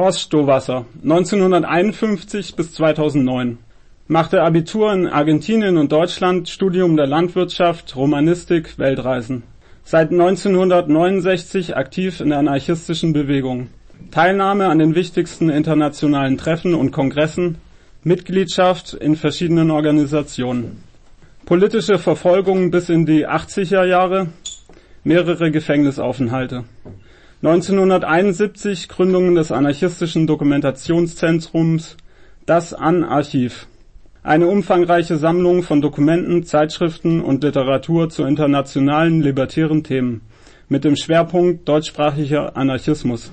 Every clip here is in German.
Horst Stowasser, 1951 bis 2009. Machte Abitur in Argentinien und Deutschland, Studium der Landwirtschaft, Romanistik, Weltreisen. Seit 1969 aktiv in der anarchistischen Bewegung. Teilnahme an den wichtigsten internationalen Treffen und Kongressen, Mitgliedschaft in verschiedenen Organisationen. Politische Verfolgung bis in die 80er Jahre, mehrere Gefängnisaufenthalte. 1971 Gründung des anarchistischen Dokumentationszentrums Das An-Archiv. Eine umfangreiche Sammlung von Dokumenten, Zeitschriften und Literatur zu internationalen libertären Themen mit dem Schwerpunkt deutschsprachiger Anarchismus.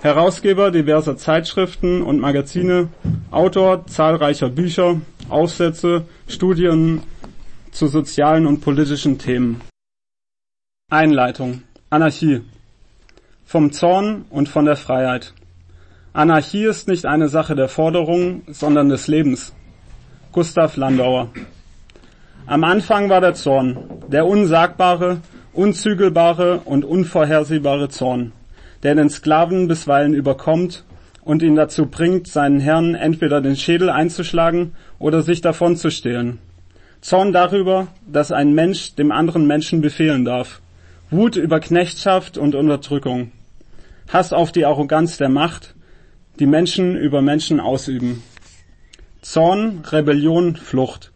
Herausgeber diverser Zeitschriften und Magazine, Autor zahlreicher Bücher, Aufsätze, Studien zu sozialen und politischen Themen. Einleitung. Anarchie vom Zorn und von der Freiheit. Anarchie ist nicht eine Sache der Forderung, sondern des Lebens. Gustav Landauer. Am Anfang war der Zorn, der unsagbare, unzügelbare und unvorhersehbare Zorn, der den Sklaven bisweilen überkommt und ihn dazu bringt, seinen Herrn entweder den Schädel einzuschlagen oder sich davon zu stehlen. Zorn darüber, dass ein Mensch dem anderen Menschen befehlen darf. Wut über Knechtschaft und Unterdrückung. Hass auf die Arroganz der Macht, die Menschen über Menschen ausüben. Zorn, Rebellion, Flucht.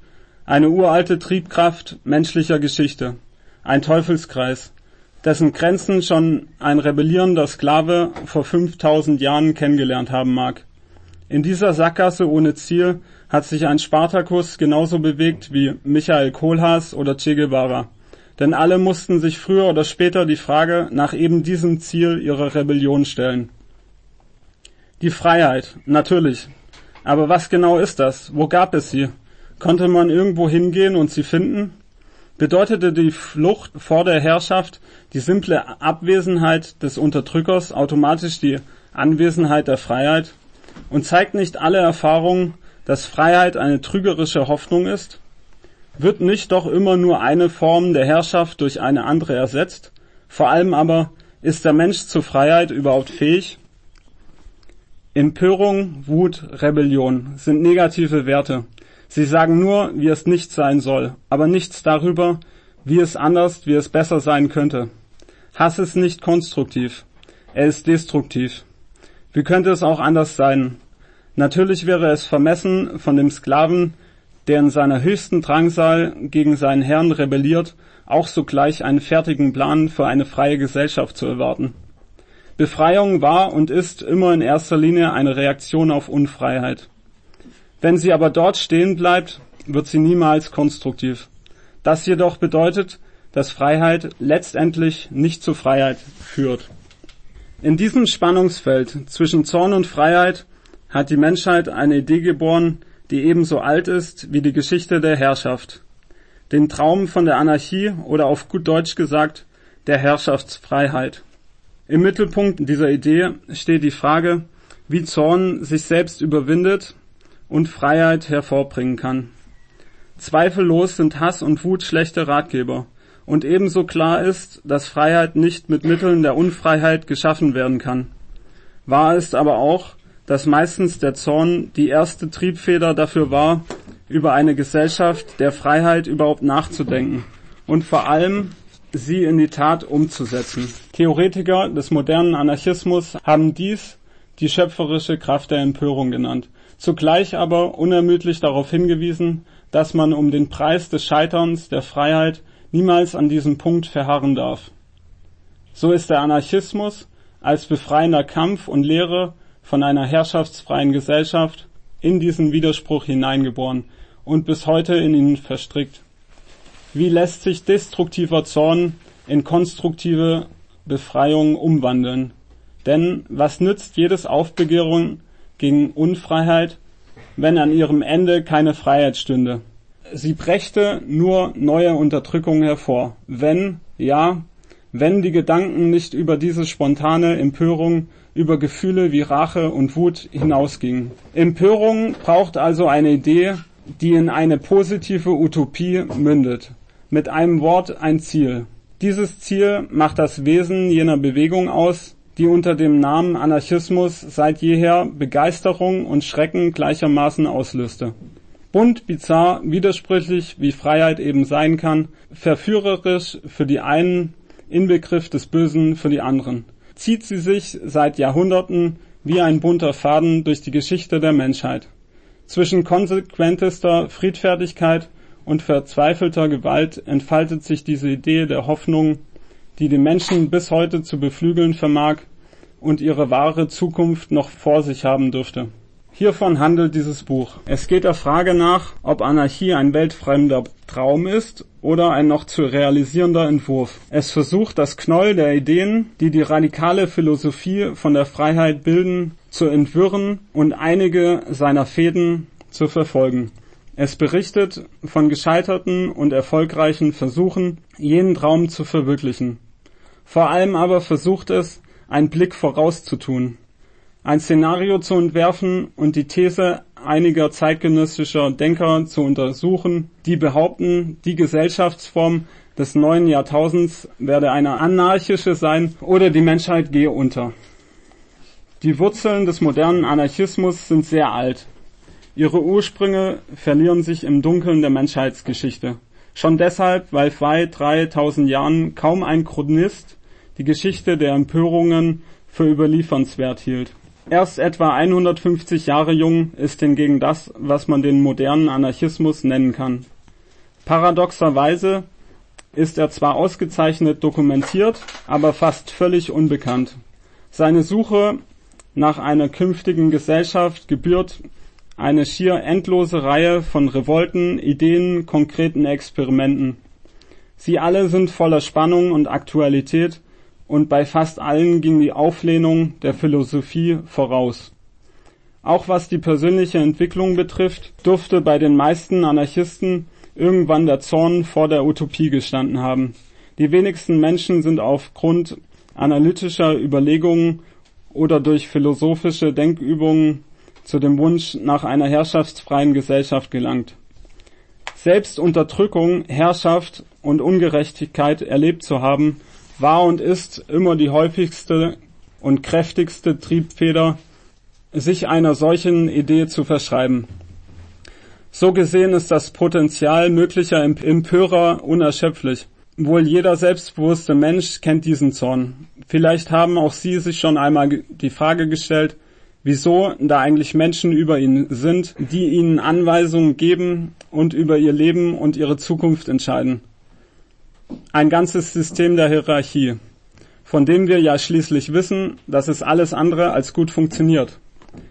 Eine uralte Triebkraft menschlicher Geschichte. Ein Teufelskreis, dessen Grenzen schon ein rebellierender Sklave vor 5000 Jahren kennengelernt haben mag. In dieser Sackgasse ohne Ziel hat sich ein Spartakus genauso bewegt wie Michael Kohlhaas oder Che Guevara denn alle mussten sich früher oder später die Frage nach eben diesem Ziel ihrer Rebellion stellen. Die Freiheit, natürlich. Aber was genau ist das? Wo gab es sie? Konnte man irgendwo hingehen und sie finden? Bedeutete die Flucht vor der Herrschaft die simple Abwesenheit des Unterdrückers automatisch die Anwesenheit der Freiheit? Und zeigt nicht alle Erfahrung, dass Freiheit eine trügerische Hoffnung ist? Wird nicht doch immer nur eine Form der Herrschaft durch eine andere ersetzt? Vor allem aber, ist der Mensch zur Freiheit überhaupt fähig? Empörung, Wut, Rebellion sind negative Werte. Sie sagen nur, wie es nicht sein soll, aber nichts darüber, wie es anders, wie es besser sein könnte. Hass ist nicht konstruktiv. Er ist destruktiv. Wie könnte es auch anders sein? Natürlich wäre es vermessen, von dem Sklaven der in seiner höchsten Drangsal gegen seinen Herrn rebelliert, auch sogleich einen fertigen Plan für eine freie Gesellschaft zu erwarten. Befreiung war und ist immer in erster Linie eine Reaktion auf Unfreiheit. Wenn sie aber dort stehen bleibt, wird sie niemals konstruktiv. Das jedoch bedeutet, dass Freiheit letztendlich nicht zu Freiheit führt. In diesem Spannungsfeld zwischen Zorn und Freiheit hat die Menschheit eine Idee geboren, die ebenso alt ist wie die Geschichte der Herrschaft. Den Traum von der Anarchie oder auf gut Deutsch gesagt der Herrschaftsfreiheit. Im Mittelpunkt dieser Idee steht die Frage, wie Zorn sich selbst überwindet und Freiheit hervorbringen kann. Zweifellos sind Hass und Wut schlechte Ratgeber. Und ebenso klar ist, dass Freiheit nicht mit Mitteln der Unfreiheit geschaffen werden kann. Wahr ist aber auch, dass meistens der Zorn die erste Triebfeder dafür war, über eine Gesellschaft der Freiheit überhaupt nachzudenken und vor allem sie in die Tat umzusetzen. Theoretiker des modernen Anarchismus haben dies die schöpferische Kraft der Empörung genannt, zugleich aber unermüdlich darauf hingewiesen, dass man um den Preis des Scheiterns der Freiheit niemals an diesem Punkt verharren darf. So ist der Anarchismus als befreiender Kampf und Lehre von einer herrschaftsfreien Gesellschaft in diesen Widerspruch hineingeboren und bis heute in ihn verstrickt. Wie lässt sich destruktiver Zorn in konstruktive Befreiung umwandeln? Denn was nützt jedes Aufbegehren gegen Unfreiheit, wenn an ihrem Ende keine Freiheit stünde? Sie brächte nur neue Unterdrückung hervor, wenn, ja, wenn die Gedanken nicht über diese spontane Empörung über Gefühle wie Rache und Wut hinausging. Empörung braucht also eine Idee, die in eine positive Utopie mündet. Mit einem Wort ein Ziel. Dieses Ziel macht das Wesen jener Bewegung aus, die unter dem Namen Anarchismus seit jeher Begeisterung und Schrecken gleichermaßen auslöste. Bunt, bizarr, widersprüchlich, wie Freiheit eben sein kann, verführerisch für die einen, Inbegriff des Bösen für die anderen, zieht sie sich seit Jahrhunderten wie ein bunter Faden durch die Geschichte der Menschheit. Zwischen konsequentester Friedfertigkeit und verzweifelter Gewalt entfaltet sich diese Idee der Hoffnung, die die Menschen bis heute zu beflügeln vermag und ihre wahre Zukunft noch vor sich haben dürfte. Hiervon handelt dieses Buch. Es geht der Frage nach, ob Anarchie ein weltfremder Traum ist oder ein noch zu realisierender Entwurf. Es versucht, das Knoll der Ideen, die die radikale Philosophie von der Freiheit bilden, zu entwirren und einige seiner Fäden zu verfolgen. Es berichtet von gescheiterten und erfolgreichen Versuchen, jenen Traum zu verwirklichen. Vor allem aber versucht es, einen Blick vorauszutun, ein Szenario zu entwerfen und die These einiger zeitgenössischer Denker zu untersuchen, die behaupten, die Gesellschaftsform des neuen Jahrtausends werde eine anarchische sein oder die Menschheit gehe unter. Die Wurzeln des modernen Anarchismus sind sehr alt. Ihre Ursprünge verlieren sich im Dunkeln der Menschheitsgeschichte. Schon deshalb, weil vor drei, tausend Jahren kaum ein Chronist die Geschichte der Empörungen für überliefernswert hielt. Erst etwa 150 Jahre jung ist hingegen das, was man den modernen Anarchismus nennen kann. Paradoxerweise ist er zwar ausgezeichnet dokumentiert, aber fast völlig unbekannt. Seine Suche nach einer künftigen Gesellschaft gebührt eine schier endlose Reihe von Revolten, Ideen, konkreten Experimenten. Sie alle sind voller Spannung und Aktualität und bei fast allen ging die Auflehnung der Philosophie voraus. Auch was die persönliche Entwicklung betrifft, durfte bei den meisten Anarchisten irgendwann der Zorn vor der Utopie gestanden haben. Die wenigsten Menschen sind aufgrund analytischer Überlegungen oder durch philosophische Denkübungen zu dem Wunsch nach einer herrschaftsfreien Gesellschaft gelangt. Selbst Unterdrückung, Herrschaft und Ungerechtigkeit erlebt zu haben, war und ist immer die häufigste und kräftigste Triebfeder, sich einer solchen Idee zu verschreiben. So gesehen ist das Potenzial möglicher Empörer unerschöpflich. Wohl jeder selbstbewusste Mensch kennt diesen Zorn. Vielleicht haben auch Sie sich schon einmal die Frage gestellt, Wieso? Da eigentlich Menschen über ihn sind, die ihnen Anweisungen geben und über ihr Leben und ihre Zukunft entscheiden. Ein ganzes System der Hierarchie, von dem wir ja schließlich wissen, dass es alles andere als gut funktioniert.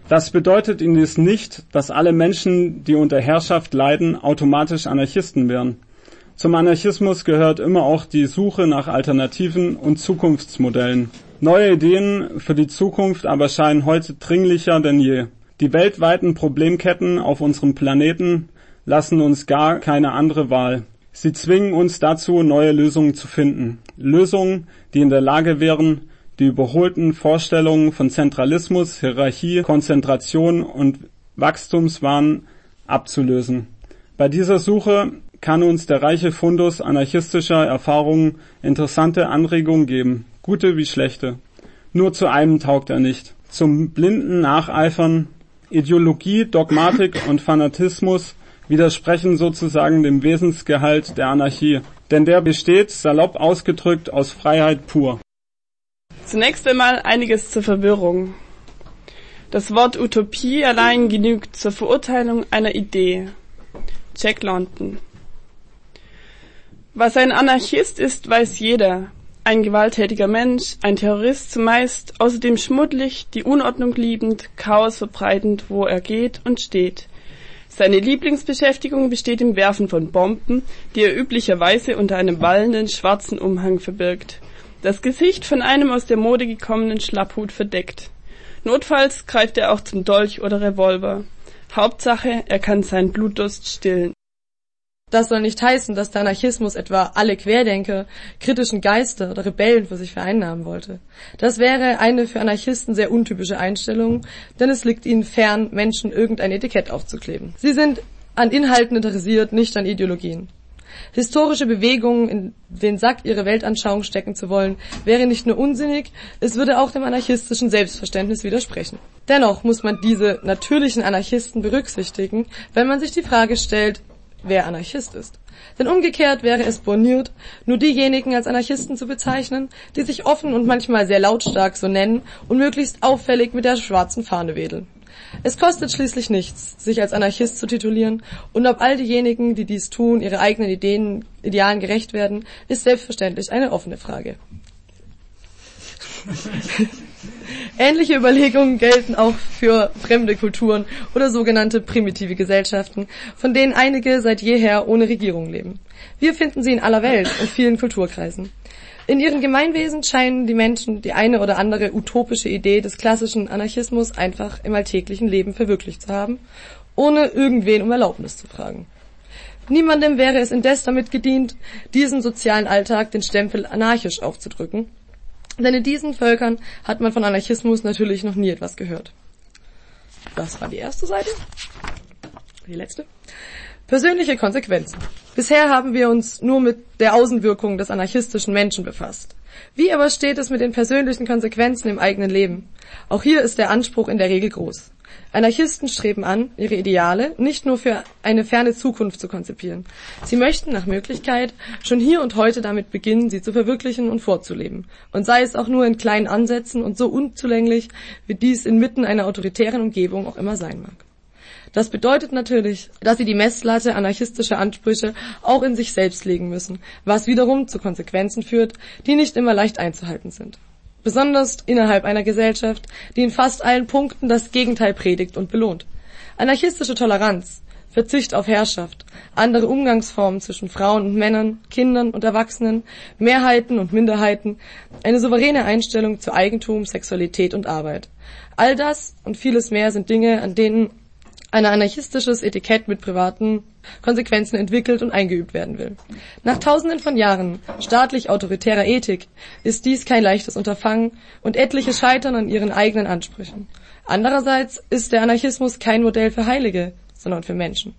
Das bedeutet indes nicht, dass alle Menschen, die unter Herrschaft leiden, automatisch Anarchisten wären. Zum Anarchismus gehört immer auch die Suche nach Alternativen und Zukunftsmodellen. Neue Ideen für die Zukunft aber scheinen heute dringlicher denn je. Die weltweiten Problemketten auf unserem Planeten lassen uns gar keine andere Wahl. Sie zwingen uns dazu, neue Lösungen zu finden. Lösungen, die in der Lage wären, die überholten Vorstellungen von Zentralismus, Hierarchie, Konzentration und Wachstumswahn abzulösen. Bei dieser Suche kann uns der reiche Fundus anarchistischer Erfahrungen interessante Anregungen geben gute wie schlechte. Nur zu einem taugt er nicht. Zum blinden Nacheifern, Ideologie, Dogmatik und Fanatismus widersprechen sozusagen dem Wesensgehalt der Anarchie, denn der besteht, salopp ausgedrückt, aus Freiheit pur. Zunächst einmal einiges zur Verwirrung. Das Wort Utopie allein genügt zur Verurteilung einer Idee. Jack London. Was ein Anarchist ist, weiß jeder ein gewalttätiger Mensch, ein Terrorist zumeist, außerdem schmuddelig, die Unordnung liebend, Chaos verbreitend, wo er geht und steht. Seine Lieblingsbeschäftigung besteht im Werfen von Bomben, die er üblicherweise unter einem wallenden schwarzen Umhang verbirgt, das Gesicht von einem aus der Mode gekommenen Schlapphut verdeckt. Notfalls greift er auch zum Dolch oder Revolver. Hauptsache, er kann seinen Blutdurst stillen. Das soll nicht heißen, dass der Anarchismus etwa alle Querdenker, kritischen Geister oder Rebellen für sich vereinnahmen wollte. Das wäre eine für Anarchisten sehr untypische Einstellung, denn es liegt ihnen fern, Menschen irgendein Etikett aufzukleben. Sie sind an Inhalten interessiert, nicht an Ideologien. Historische Bewegungen in den Sack ihre Weltanschauung stecken zu wollen, wäre nicht nur unsinnig, es würde auch dem anarchistischen Selbstverständnis widersprechen. Dennoch muss man diese natürlichen Anarchisten berücksichtigen, wenn man sich die Frage stellt, wer Anarchist ist. Denn umgekehrt wäre es borniert, nur diejenigen als Anarchisten zu bezeichnen, die sich offen und manchmal sehr lautstark so nennen und möglichst auffällig mit der schwarzen Fahne wedeln. Es kostet schließlich nichts, sich als Anarchist zu titulieren, und ob all diejenigen, die dies tun, ihre eigenen Ideen, Idealen gerecht werden, ist selbstverständlich eine offene Frage. Ähnliche Überlegungen gelten auch für fremde Kulturen oder sogenannte primitive Gesellschaften, von denen einige seit jeher ohne Regierung leben. Wir finden sie in aller Welt und vielen Kulturkreisen. In ihrem Gemeinwesen scheinen die Menschen die eine oder andere utopische Idee des klassischen Anarchismus einfach im alltäglichen Leben verwirklicht zu haben, ohne irgendwen um Erlaubnis zu fragen. Niemandem wäre es indes damit gedient, diesen sozialen Alltag den Stempel anarchisch aufzudrücken, denn in diesen Völkern hat man von Anarchismus natürlich noch nie etwas gehört. Das war die erste Seite. Die letzte. Persönliche Konsequenzen. Bisher haben wir uns nur mit der Außenwirkung des anarchistischen Menschen befasst. Wie aber steht es mit den persönlichen Konsequenzen im eigenen Leben? Auch hier ist der Anspruch in der Regel groß. Anarchisten streben an, ihre Ideale nicht nur für eine ferne Zukunft zu konzipieren. Sie möchten nach Möglichkeit schon hier und heute damit beginnen, sie zu verwirklichen und vorzuleben. Und sei es auch nur in kleinen Ansätzen und so unzulänglich, wie dies inmitten einer autoritären Umgebung auch immer sein mag. Das bedeutet natürlich, dass sie die Messlatte anarchistischer Ansprüche auch in sich selbst legen müssen, was wiederum zu Konsequenzen führt, die nicht immer leicht einzuhalten sind. Besonders innerhalb einer Gesellschaft, die in fast allen Punkten das Gegenteil predigt und belohnt. Anarchistische Toleranz, Verzicht auf Herrschaft, andere Umgangsformen zwischen Frauen und Männern, Kindern und Erwachsenen, Mehrheiten und Minderheiten, eine souveräne Einstellung zu Eigentum, Sexualität und Arbeit. All das und vieles mehr sind Dinge, an denen ein anarchistisches Etikett mit privaten Konsequenzen entwickelt und eingeübt werden will. Nach tausenden von Jahren staatlich autoritärer Ethik ist dies kein leichtes Unterfangen und etliche scheitern an ihren eigenen Ansprüchen. Andererseits ist der Anarchismus kein Modell für Heilige, sondern für Menschen.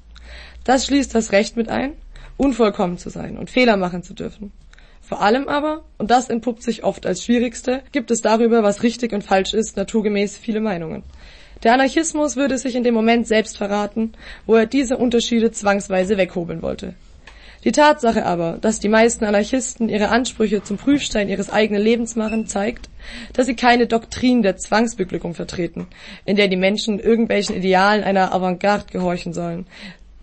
Das schließt das Recht mit ein, unvollkommen zu sein und Fehler machen zu dürfen. Vor allem aber, und das entpuppt sich oft als schwierigste, gibt es darüber, was richtig und falsch ist, naturgemäß viele Meinungen. Der Anarchismus würde sich in dem Moment selbst verraten, wo er diese Unterschiede zwangsweise weghobeln wollte. Die Tatsache aber, dass die meisten Anarchisten ihre Ansprüche zum Prüfstein ihres eigenen Lebens machen, zeigt, dass sie keine Doktrin der Zwangsbeglückung vertreten, in der die Menschen irgendwelchen Idealen einer Avantgarde gehorchen sollen,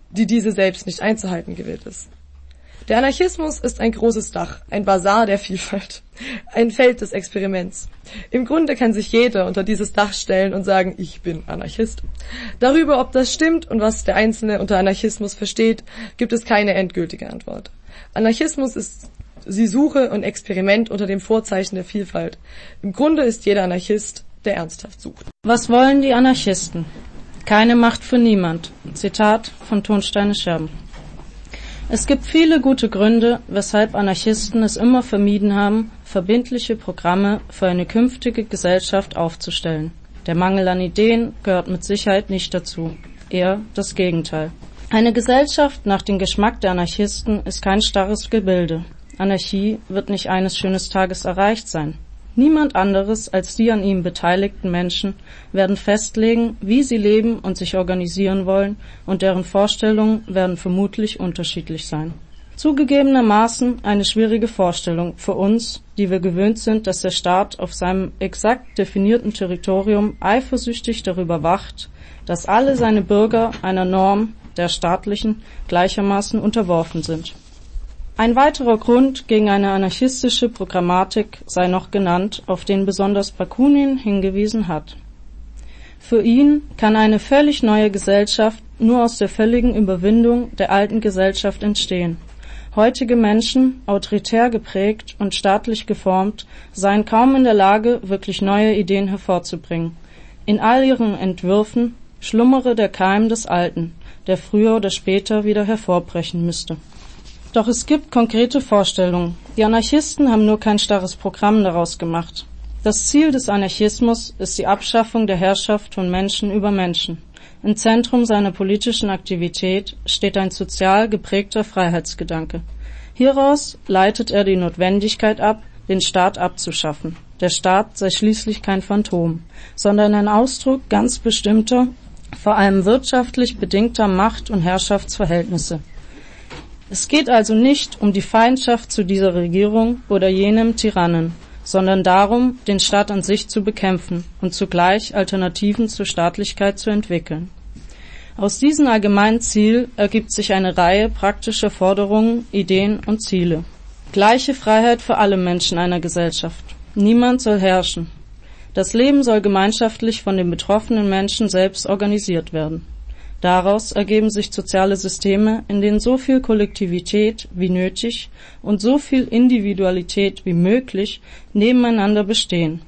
die diese selbst nicht einzuhalten gewillt ist. Der Anarchismus ist ein großes Dach, ein Bazar der Vielfalt, ein Feld des Experiments. Im Grunde kann sich jeder unter dieses Dach stellen und sagen, ich bin Anarchist. Darüber, ob das stimmt und was der Einzelne unter Anarchismus versteht, gibt es keine endgültige Antwort. Anarchismus ist sie Suche und Experiment unter dem Vorzeichen der Vielfalt. Im Grunde ist jeder Anarchist, der ernsthaft sucht. Was wollen die Anarchisten? Keine Macht für niemand. Zitat von Tonsteine Scherben. Es gibt viele gute Gründe, weshalb Anarchisten es immer vermieden haben, verbindliche Programme für eine künftige Gesellschaft aufzustellen. Der Mangel an Ideen gehört mit Sicherheit nicht dazu, eher das Gegenteil. Eine Gesellschaft nach dem Geschmack der Anarchisten ist kein starres Gebilde. Anarchie wird nicht eines schönen Tages erreicht sein. Niemand anderes als die an ihm beteiligten Menschen werden festlegen, wie sie leben und sich organisieren wollen, und deren Vorstellungen werden vermutlich unterschiedlich sein. Zugegebenermaßen eine schwierige Vorstellung für uns, die wir gewöhnt sind, dass der Staat auf seinem exakt definierten Territorium eifersüchtig darüber wacht, dass alle seine Bürger einer Norm, der staatlichen, gleichermaßen unterworfen sind. Ein weiterer Grund gegen eine anarchistische Programmatik sei noch genannt, auf den besonders Bakunin hingewiesen hat. Für ihn kann eine völlig neue Gesellschaft nur aus der völligen Überwindung der alten Gesellschaft entstehen. Heutige Menschen, autoritär geprägt und staatlich geformt, seien kaum in der Lage, wirklich neue Ideen hervorzubringen. In all ihren Entwürfen schlummere der Keim des Alten, der früher oder später wieder hervorbrechen müsste. Doch es gibt konkrete Vorstellungen. Die Anarchisten haben nur kein starres Programm daraus gemacht. Das Ziel des Anarchismus ist die Abschaffung der Herrschaft von Menschen über Menschen. Im Zentrum seiner politischen Aktivität steht ein sozial geprägter Freiheitsgedanke. Hieraus leitet er die Notwendigkeit ab, den Staat abzuschaffen. Der Staat sei schließlich kein Phantom, sondern ein Ausdruck ganz bestimmter, vor allem wirtschaftlich bedingter Macht- und Herrschaftsverhältnisse. Es geht also nicht um die Feindschaft zu dieser Regierung oder jenem Tyrannen, sondern darum, den Staat an sich zu bekämpfen und zugleich Alternativen zur Staatlichkeit zu entwickeln. Aus diesem allgemeinen Ziel ergibt sich eine Reihe praktischer Forderungen, Ideen und Ziele. Gleiche Freiheit für alle Menschen einer Gesellschaft. Niemand soll herrschen. Das Leben soll gemeinschaftlich von den betroffenen Menschen selbst organisiert werden. Daraus ergeben sich soziale Systeme, in denen so viel Kollektivität wie nötig und so viel Individualität wie möglich nebeneinander bestehen.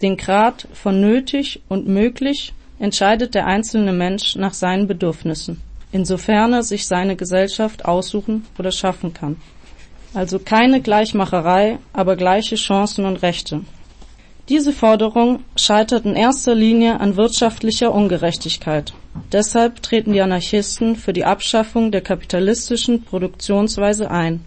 Den Grad von nötig und möglich entscheidet der einzelne Mensch nach seinen Bedürfnissen, insofern er sich seine Gesellschaft aussuchen oder schaffen kann. Also keine Gleichmacherei, aber gleiche Chancen und Rechte. Diese Forderung scheitert in erster Linie an wirtschaftlicher Ungerechtigkeit. Deshalb treten die Anarchisten für die Abschaffung der kapitalistischen Produktionsweise ein,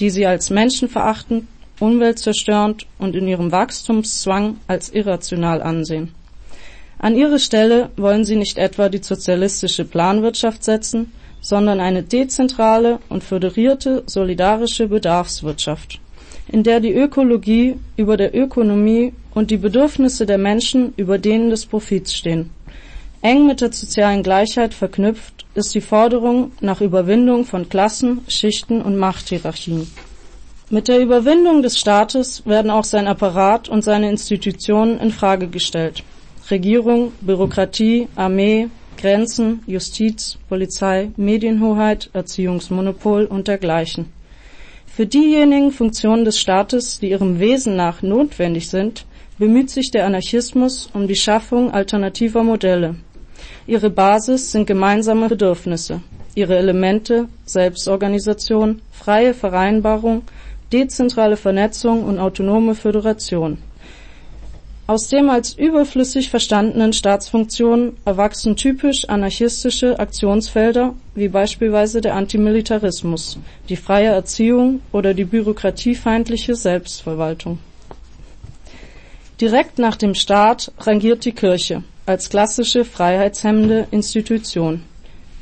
die sie als menschenverachtend, umweltzerstörend und in ihrem Wachstumszwang als irrational ansehen. An ihre Stelle wollen sie nicht etwa die sozialistische Planwirtschaft setzen, sondern eine dezentrale und föderierte solidarische Bedarfswirtschaft, in der die Ökologie über der Ökonomie und die Bedürfnisse der Menschen über denen des Profits stehen. Eng mit der sozialen Gleichheit verknüpft ist die Forderung nach Überwindung von Klassen, Schichten und Machthierarchien. Mit der Überwindung des Staates werden auch sein Apparat und seine Institutionen in Frage gestellt. Regierung, Bürokratie, Armee, Grenzen, Justiz, Polizei, Medienhoheit, Erziehungsmonopol und dergleichen. Für diejenigen Funktionen des Staates, die ihrem Wesen nach notwendig sind, bemüht sich der Anarchismus um die Schaffung alternativer Modelle. Ihre Basis sind gemeinsame Bedürfnisse, ihre Elemente Selbstorganisation, freie Vereinbarung, dezentrale Vernetzung und autonome Föderation. Aus dem als überflüssig verstandenen Staatsfunktionen erwachsen typisch anarchistische Aktionsfelder wie beispielsweise der Antimilitarismus, die freie Erziehung oder die bürokratiefeindliche Selbstverwaltung. Direkt nach dem Staat rangiert die Kirche als klassische freiheitshemmende Institution.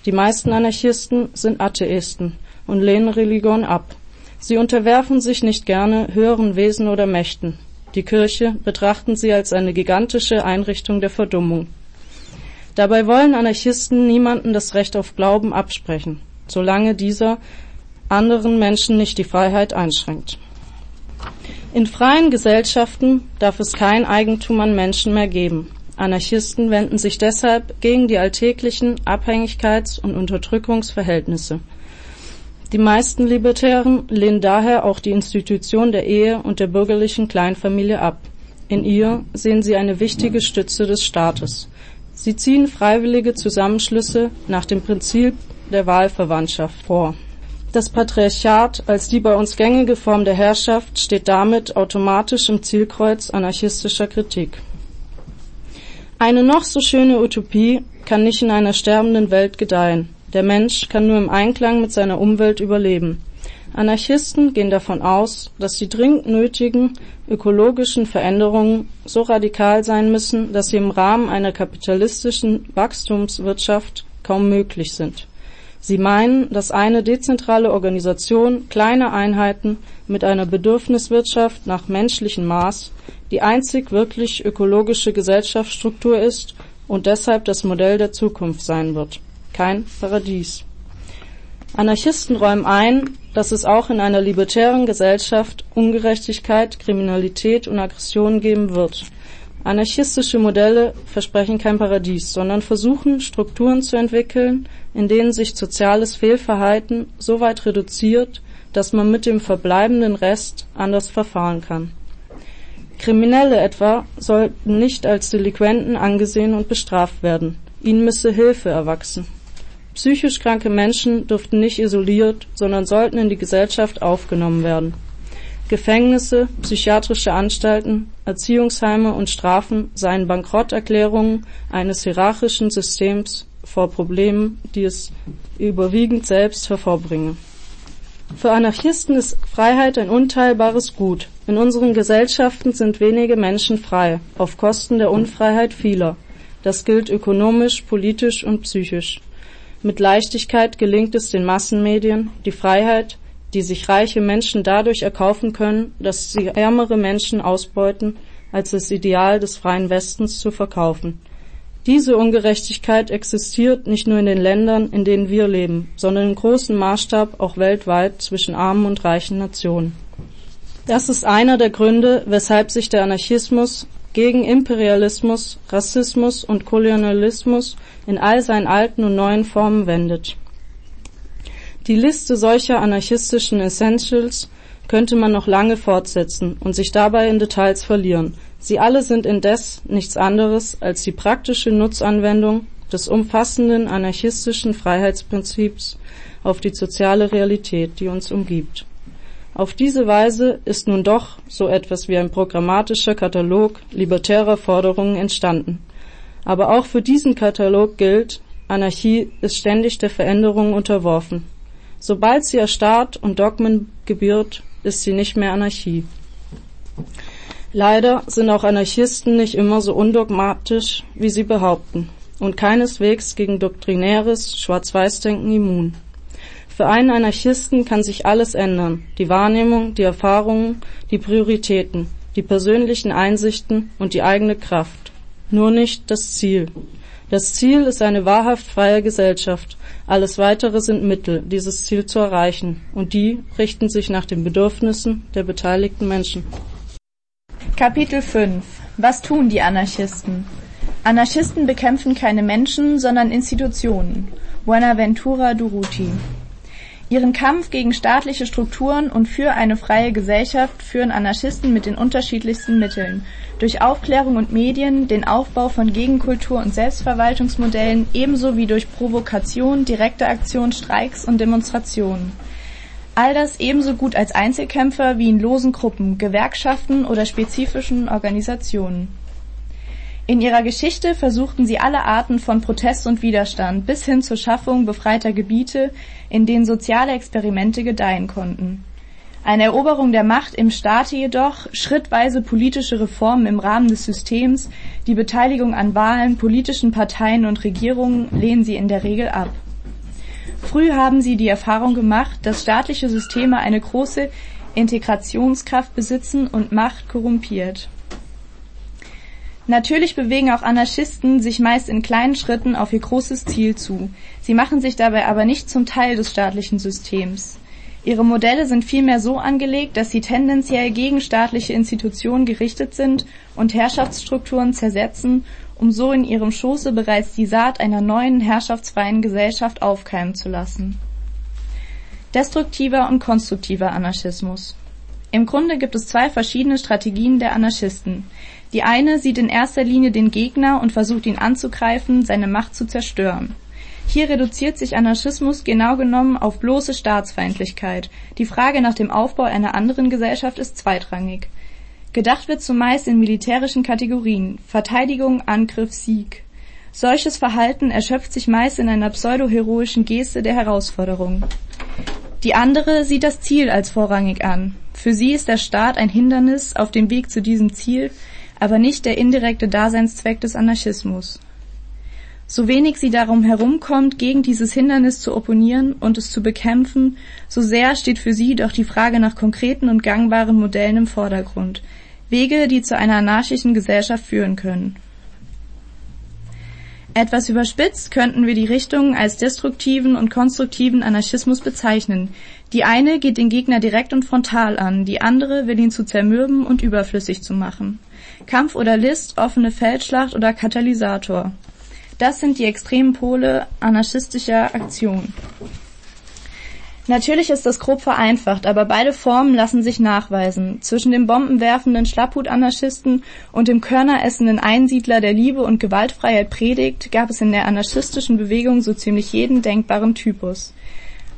Die meisten Anarchisten sind Atheisten und lehnen Religion ab. Sie unterwerfen sich nicht gerne höheren Wesen oder Mächten, die Kirche betrachten sie als eine gigantische Einrichtung der Verdummung. Dabei wollen Anarchisten niemanden das Recht auf Glauben absprechen, solange dieser anderen Menschen nicht die Freiheit einschränkt. In freien Gesellschaften darf es kein Eigentum an Menschen mehr geben. Anarchisten wenden sich deshalb gegen die alltäglichen Abhängigkeits- und Unterdrückungsverhältnisse. Die meisten Libertären lehnen daher auch die Institution der Ehe und der bürgerlichen Kleinfamilie ab. In ihr sehen sie eine wichtige Stütze des Staates. Sie ziehen freiwillige Zusammenschlüsse nach dem Prinzip der Wahlverwandtschaft vor. Das Patriarchat als die bei uns gängige Form der Herrschaft steht damit automatisch im Zielkreuz anarchistischer Kritik. Eine noch so schöne Utopie kann nicht in einer sterbenden Welt gedeihen. Der Mensch kann nur im Einklang mit seiner Umwelt überleben. Anarchisten gehen davon aus, dass die dringend nötigen ökologischen Veränderungen so radikal sein müssen, dass sie im Rahmen einer kapitalistischen Wachstumswirtschaft kaum möglich sind. Sie meinen, dass eine dezentrale Organisation kleiner Einheiten mit einer Bedürfniswirtschaft nach menschlichem Maß die einzig wirklich ökologische Gesellschaftsstruktur ist und deshalb das Modell der Zukunft sein wird kein Paradies. Anarchisten räumen ein, dass es auch in einer libertären Gesellschaft Ungerechtigkeit, Kriminalität und Aggression geben wird. Anarchistische Modelle versprechen kein Paradies, sondern versuchen, Strukturen zu entwickeln, in denen sich soziales Fehlverhalten so weit reduziert, dass man mit dem verbleibenden Rest anders verfahren kann. Kriminelle etwa sollten nicht als Delinquenten angesehen und bestraft werden. Ihnen müsse Hilfe erwachsen. Psychisch kranke Menschen dürften nicht isoliert, sondern sollten in die Gesellschaft aufgenommen werden. Gefängnisse, psychiatrische Anstalten, Erziehungsheime und Strafen seien Bankrotterklärungen eines hierarchischen Systems vor Problemen, die es überwiegend selbst hervorbringe. Für Anarchisten ist Freiheit ein unteilbares Gut. In unseren Gesellschaften sind wenige Menschen frei, auf Kosten der Unfreiheit vieler. Das gilt ökonomisch, politisch und psychisch. Mit Leichtigkeit gelingt es den Massenmedien, die Freiheit, die sich reiche Menschen dadurch erkaufen können, dass sie ärmere Menschen ausbeuten, als das Ideal des freien Westens zu verkaufen. Diese Ungerechtigkeit existiert nicht nur in den Ländern, in denen wir leben, sondern in großem Maßstab auch weltweit zwischen armen und reichen Nationen. Das ist einer der Gründe, weshalb sich der Anarchismus gegen Imperialismus, Rassismus und Kolonialismus in all seinen alten und neuen Formen wendet. Die Liste solcher anarchistischen Essentials könnte man noch lange fortsetzen und sich dabei in Details verlieren. Sie alle sind indes nichts anderes als die praktische Nutzanwendung des umfassenden anarchistischen Freiheitsprinzips auf die soziale Realität, die uns umgibt. Auf diese Weise ist nun doch so etwas wie ein programmatischer Katalog libertärer Forderungen entstanden. Aber auch für diesen Katalog gilt, Anarchie ist ständig der Veränderung unterworfen. Sobald sie erstarrt und Dogmen gebiert, ist sie nicht mehr Anarchie. Leider sind auch Anarchisten nicht immer so undogmatisch, wie sie behaupten, und keineswegs gegen doktrinäres Schwarz-Weiß-Denken immun. Für einen Anarchisten kann sich alles ändern, die Wahrnehmung, die Erfahrungen, die Prioritäten, die persönlichen Einsichten und die eigene Kraft. Nur nicht das Ziel. Das Ziel ist eine wahrhaft freie Gesellschaft, alles weitere sind Mittel, dieses Ziel zu erreichen, und die richten sich nach den Bedürfnissen der beteiligten Menschen. Kapitel 5 Was tun die Anarchisten? Anarchisten bekämpfen keine Menschen, sondern Institutionen. Buenaventura Durruti Ihren Kampf gegen staatliche Strukturen und für eine freie Gesellschaft führen Anarchisten mit den unterschiedlichsten Mitteln. Durch Aufklärung und Medien, den Aufbau von Gegenkultur und Selbstverwaltungsmodellen ebenso wie durch Provokation, direkte Aktion, Streiks und Demonstrationen. All das ebenso gut als Einzelkämpfer wie in losen Gruppen, Gewerkschaften oder spezifischen Organisationen. In ihrer Geschichte versuchten sie alle Arten von Protest und Widerstand bis hin zur Schaffung befreiter Gebiete, in denen soziale Experimente gedeihen konnten. Eine Eroberung der Macht im Staate jedoch, schrittweise politische Reformen im Rahmen des Systems, die Beteiligung an Wahlen, politischen Parteien und Regierungen lehnen sie in der Regel ab. Früh haben sie die Erfahrung gemacht, dass staatliche Systeme eine große Integrationskraft besitzen und Macht korrumpiert. Natürlich bewegen auch Anarchisten sich meist in kleinen Schritten auf ihr großes Ziel zu. Sie machen sich dabei aber nicht zum Teil des staatlichen Systems. Ihre Modelle sind vielmehr so angelegt, dass sie tendenziell gegen staatliche Institutionen gerichtet sind und Herrschaftsstrukturen zersetzen, um so in ihrem Schoße bereits die Saat einer neuen herrschaftsfreien Gesellschaft aufkeimen zu lassen. Destruktiver und konstruktiver Anarchismus. Im Grunde gibt es zwei verschiedene Strategien der Anarchisten. Die eine sieht in erster Linie den Gegner und versucht ihn anzugreifen, seine Macht zu zerstören. Hier reduziert sich Anarchismus genau genommen auf bloße Staatsfeindlichkeit. Die Frage nach dem Aufbau einer anderen Gesellschaft ist zweitrangig. Gedacht wird zumeist in militärischen Kategorien Verteidigung, Angriff, Sieg. Solches Verhalten erschöpft sich meist in einer pseudoheroischen Geste der Herausforderung. Die andere sieht das Ziel als vorrangig an. Für sie ist der Staat ein Hindernis auf dem Weg zu diesem Ziel, aber nicht der indirekte Daseinszweck des Anarchismus. So wenig sie darum herumkommt, gegen dieses Hindernis zu opponieren und es zu bekämpfen, so sehr steht für sie doch die Frage nach konkreten und gangbaren Modellen im Vordergrund, Wege, die zu einer anarchischen Gesellschaft führen können. Etwas überspitzt könnten wir die Richtungen als destruktiven und konstruktiven Anarchismus bezeichnen. Die eine geht den Gegner direkt und frontal an, die andere will ihn zu zermürben und überflüssig zu machen. Kampf oder List, offene Feldschlacht oder Katalysator. Das sind die extremen Pole anarchistischer Aktion. Natürlich ist das grob vereinfacht, aber beide Formen lassen sich nachweisen. Zwischen dem bombenwerfenden Schlapphut-Anarchisten und dem körneressenden Einsiedler, der Liebe und Gewaltfreiheit predigt, gab es in der anarchistischen Bewegung so ziemlich jeden denkbaren Typus.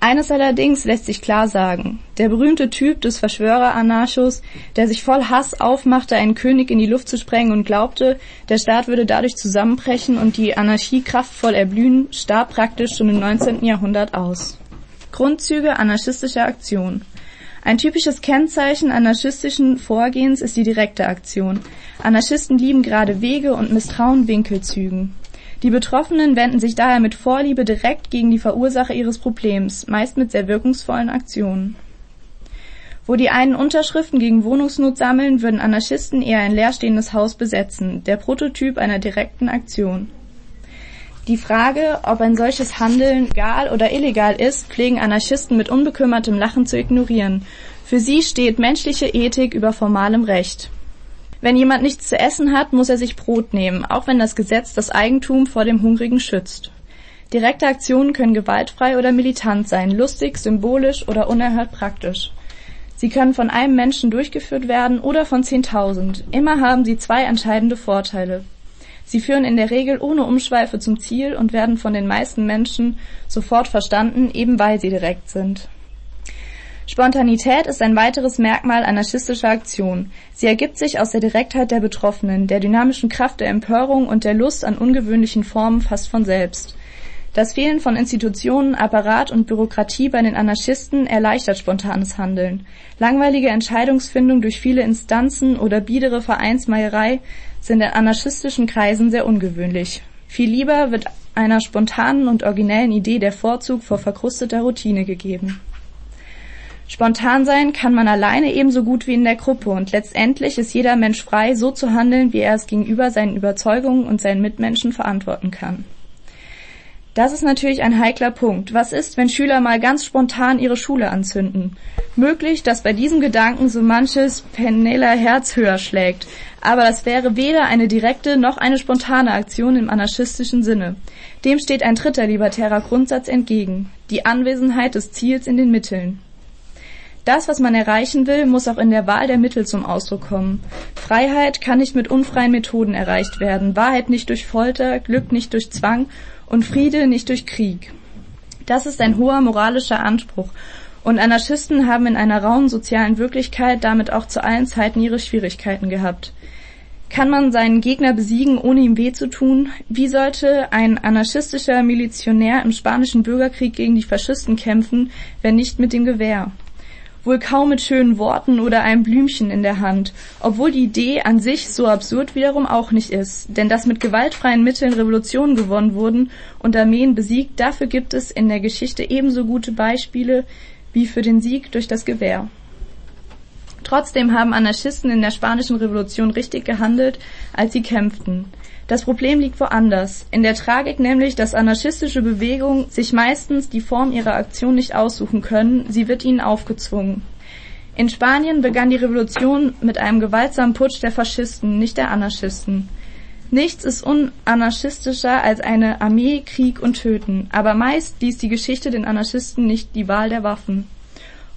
Eines allerdings lässt sich klar sagen. Der berühmte Typ des Verschwörer-Anarchos, der sich voll Hass aufmachte, einen König in die Luft zu sprengen und glaubte, der Staat würde dadurch zusammenbrechen und die Anarchie kraftvoll erblühen, starb praktisch schon im 19. Jahrhundert aus. Grundzüge anarchistischer Aktion. Ein typisches Kennzeichen anarchistischen Vorgehens ist die direkte Aktion. Anarchisten lieben gerade Wege und misstrauen Winkelzügen. Die Betroffenen wenden sich daher mit Vorliebe direkt gegen die Verursacher ihres Problems, meist mit sehr wirkungsvollen Aktionen. Wo die einen Unterschriften gegen Wohnungsnot sammeln, würden Anarchisten eher ein leerstehendes Haus besetzen, der Prototyp einer direkten Aktion. Die Frage, ob ein solches Handeln legal oder illegal ist, pflegen Anarchisten mit unbekümmertem Lachen zu ignorieren. Für sie steht menschliche Ethik über formalem Recht. Wenn jemand nichts zu essen hat, muss er sich Brot nehmen, auch wenn das Gesetz das Eigentum vor dem Hungrigen schützt. Direkte Aktionen können gewaltfrei oder militant sein, lustig, symbolisch oder unerhört praktisch. Sie können von einem Menschen durchgeführt werden oder von zehntausend. Immer haben sie zwei entscheidende Vorteile. Sie führen in der Regel ohne Umschweife zum Ziel und werden von den meisten Menschen sofort verstanden, eben weil sie direkt sind. Spontanität ist ein weiteres Merkmal anarchistischer Aktion. Sie ergibt sich aus der Direktheit der Betroffenen, der dynamischen Kraft der Empörung und der Lust an ungewöhnlichen Formen fast von selbst. Das Fehlen von Institutionen, Apparat und Bürokratie bei den Anarchisten erleichtert spontanes Handeln. Langweilige Entscheidungsfindung durch viele Instanzen oder biedere Vereinsmeierei sind in anarchistischen Kreisen sehr ungewöhnlich. Viel lieber wird einer spontanen und originellen Idee der Vorzug vor verkrusteter Routine gegeben. Spontan sein kann man alleine ebenso gut wie in der Gruppe und letztendlich ist jeder Mensch frei, so zu handeln, wie er es gegenüber seinen Überzeugungen und seinen Mitmenschen verantworten kann. Das ist natürlich ein heikler Punkt. Was ist, wenn Schüler mal ganz spontan ihre Schule anzünden? Möglich, dass bei diesem Gedanken so manches Penneller Herz höher schlägt. Aber das wäre weder eine direkte noch eine spontane Aktion im anarchistischen Sinne. Dem steht ein dritter libertärer Grundsatz entgegen. Die Anwesenheit des Ziels in den Mitteln. Das, was man erreichen will, muss auch in der Wahl der Mittel zum Ausdruck kommen. Freiheit kann nicht mit unfreien Methoden erreicht werden, Wahrheit nicht durch Folter, Glück nicht durch Zwang und Friede nicht durch Krieg. Das ist ein hoher moralischer Anspruch, und Anarchisten haben in einer rauen sozialen Wirklichkeit damit auch zu allen Zeiten ihre Schwierigkeiten gehabt. Kann man seinen Gegner besiegen, ohne ihm weh zu tun? Wie sollte ein anarchistischer Milizionär im spanischen Bürgerkrieg gegen die Faschisten kämpfen, wenn nicht mit dem Gewehr? Wohl kaum mit schönen Worten oder einem Blümchen in der Hand, obwohl die Idee an sich so absurd wiederum auch nicht ist, denn dass mit gewaltfreien Mitteln Revolutionen gewonnen wurden und Armeen besiegt, dafür gibt es in der Geschichte ebenso gute Beispiele wie für den Sieg durch das Gewehr. Trotzdem haben Anarchisten in der spanischen Revolution richtig gehandelt, als sie kämpften. Das Problem liegt woanders. In der Tragik nämlich, dass anarchistische Bewegungen sich meistens die Form ihrer Aktion nicht aussuchen können, sie wird ihnen aufgezwungen. In Spanien begann die Revolution mit einem gewaltsamen Putsch der Faschisten, nicht der Anarchisten. Nichts ist unanarchistischer als eine Armee, Krieg und Töten, aber meist ließ die Geschichte den Anarchisten nicht die Wahl der Waffen.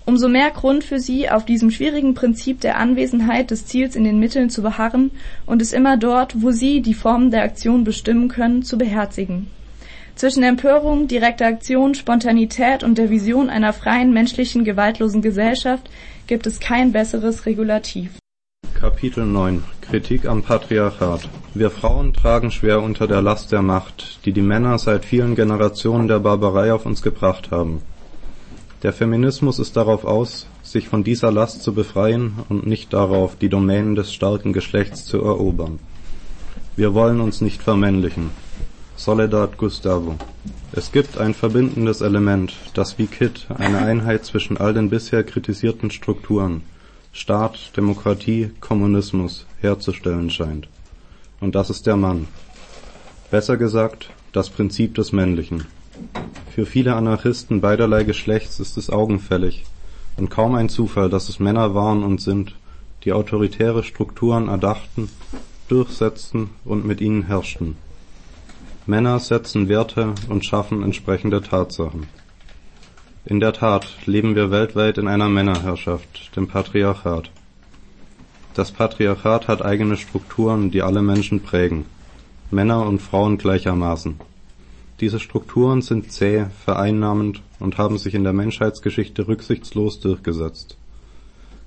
Umso mehr Grund für sie, auf diesem schwierigen Prinzip der Anwesenheit des Ziels in den Mitteln zu beharren und es immer dort, wo sie die Formen der Aktion bestimmen können, zu beherzigen. Zwischen Empörung, direkter Aktion, Spontanität und der Vision einer freien, menschlichen, gewaltlosen Gesellschaft gibt es kein besseres Regulativ. Kapitel 9 Kritik am Patriarchat Wir Frauen tragen schwer unter der Last der Macht, die die Männer seit vielen Generationen der Barbarei auf uns gebracht haben. Der Feminismus ist darauf aus, sich von dieser Last zu befreien und nicht darauf, die Domänen des starken Geschlechts zu erobern. Wir wollen uns nicht vermännlichen. Soledad Gustavo. Es gibt ein verbindendes Element, das wie Kit eine Einheit zwischen all den bisher kritisierten Strukturen Staat, Demokratie, Kommunismus herzustellen scheint. Und das ist der Mann. Besser gesagt, das Prinzip des Männlichen. Für viele Anarchisten beiderlei Geschlechts ist es augenfällig und kaum ein Zufall, dass es Männer waren und sind, die autoritäre Strukturen erdachten, durchsetzten und mit ihnen herrschten. Männer setzen Werte und schaffen entsprechende Tatsachen. In der Tat leben wir weltweit in einer Männerherrschaft, dem Patriarchat. Das Patriarchat hat eigene Strukturen, die alle Menschen prägen, Männer und Frauen gleichermaßen. Diese Strukturen sind zäh, vereinnahmend und haben sich in der Menschheitsgeschichte rücksichtslos durchgesetzt.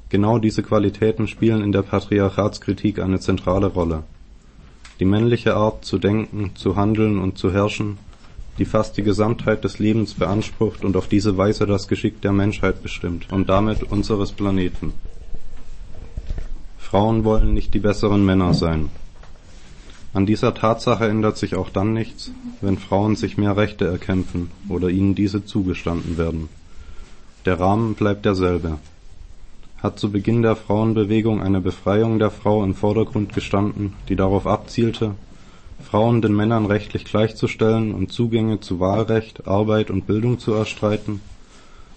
Genau diese Qualitäten spielen in der Patriarchatskritik eine zentrale Rolle. Die männliche Art zu denken, zu handeln und zu herrschen, die fast die Gesamtheit des Lebens beansprucht und auf diese Weise das Geschick der Menschheit bestimmt und damit unseres Planeten. Frauen wollen nicht die besseren Männer sein. An dieser Tatsache ändert sich auch dann nichts, wenn Frauen sich mehr Rechte erkämpfen oder ihnen diese zugestanden werden. Der Rahmen bleibt derselbe. Hat zu Beginn der Frauenbewegung eine Befreiung der Frau im Vordergrund gestanden, die darauf abzielte, Frauen den Männern rechtlich gleichzustellen und Zugänge zu Wahlrecht, Arbeit und Bildung zu erstreiten,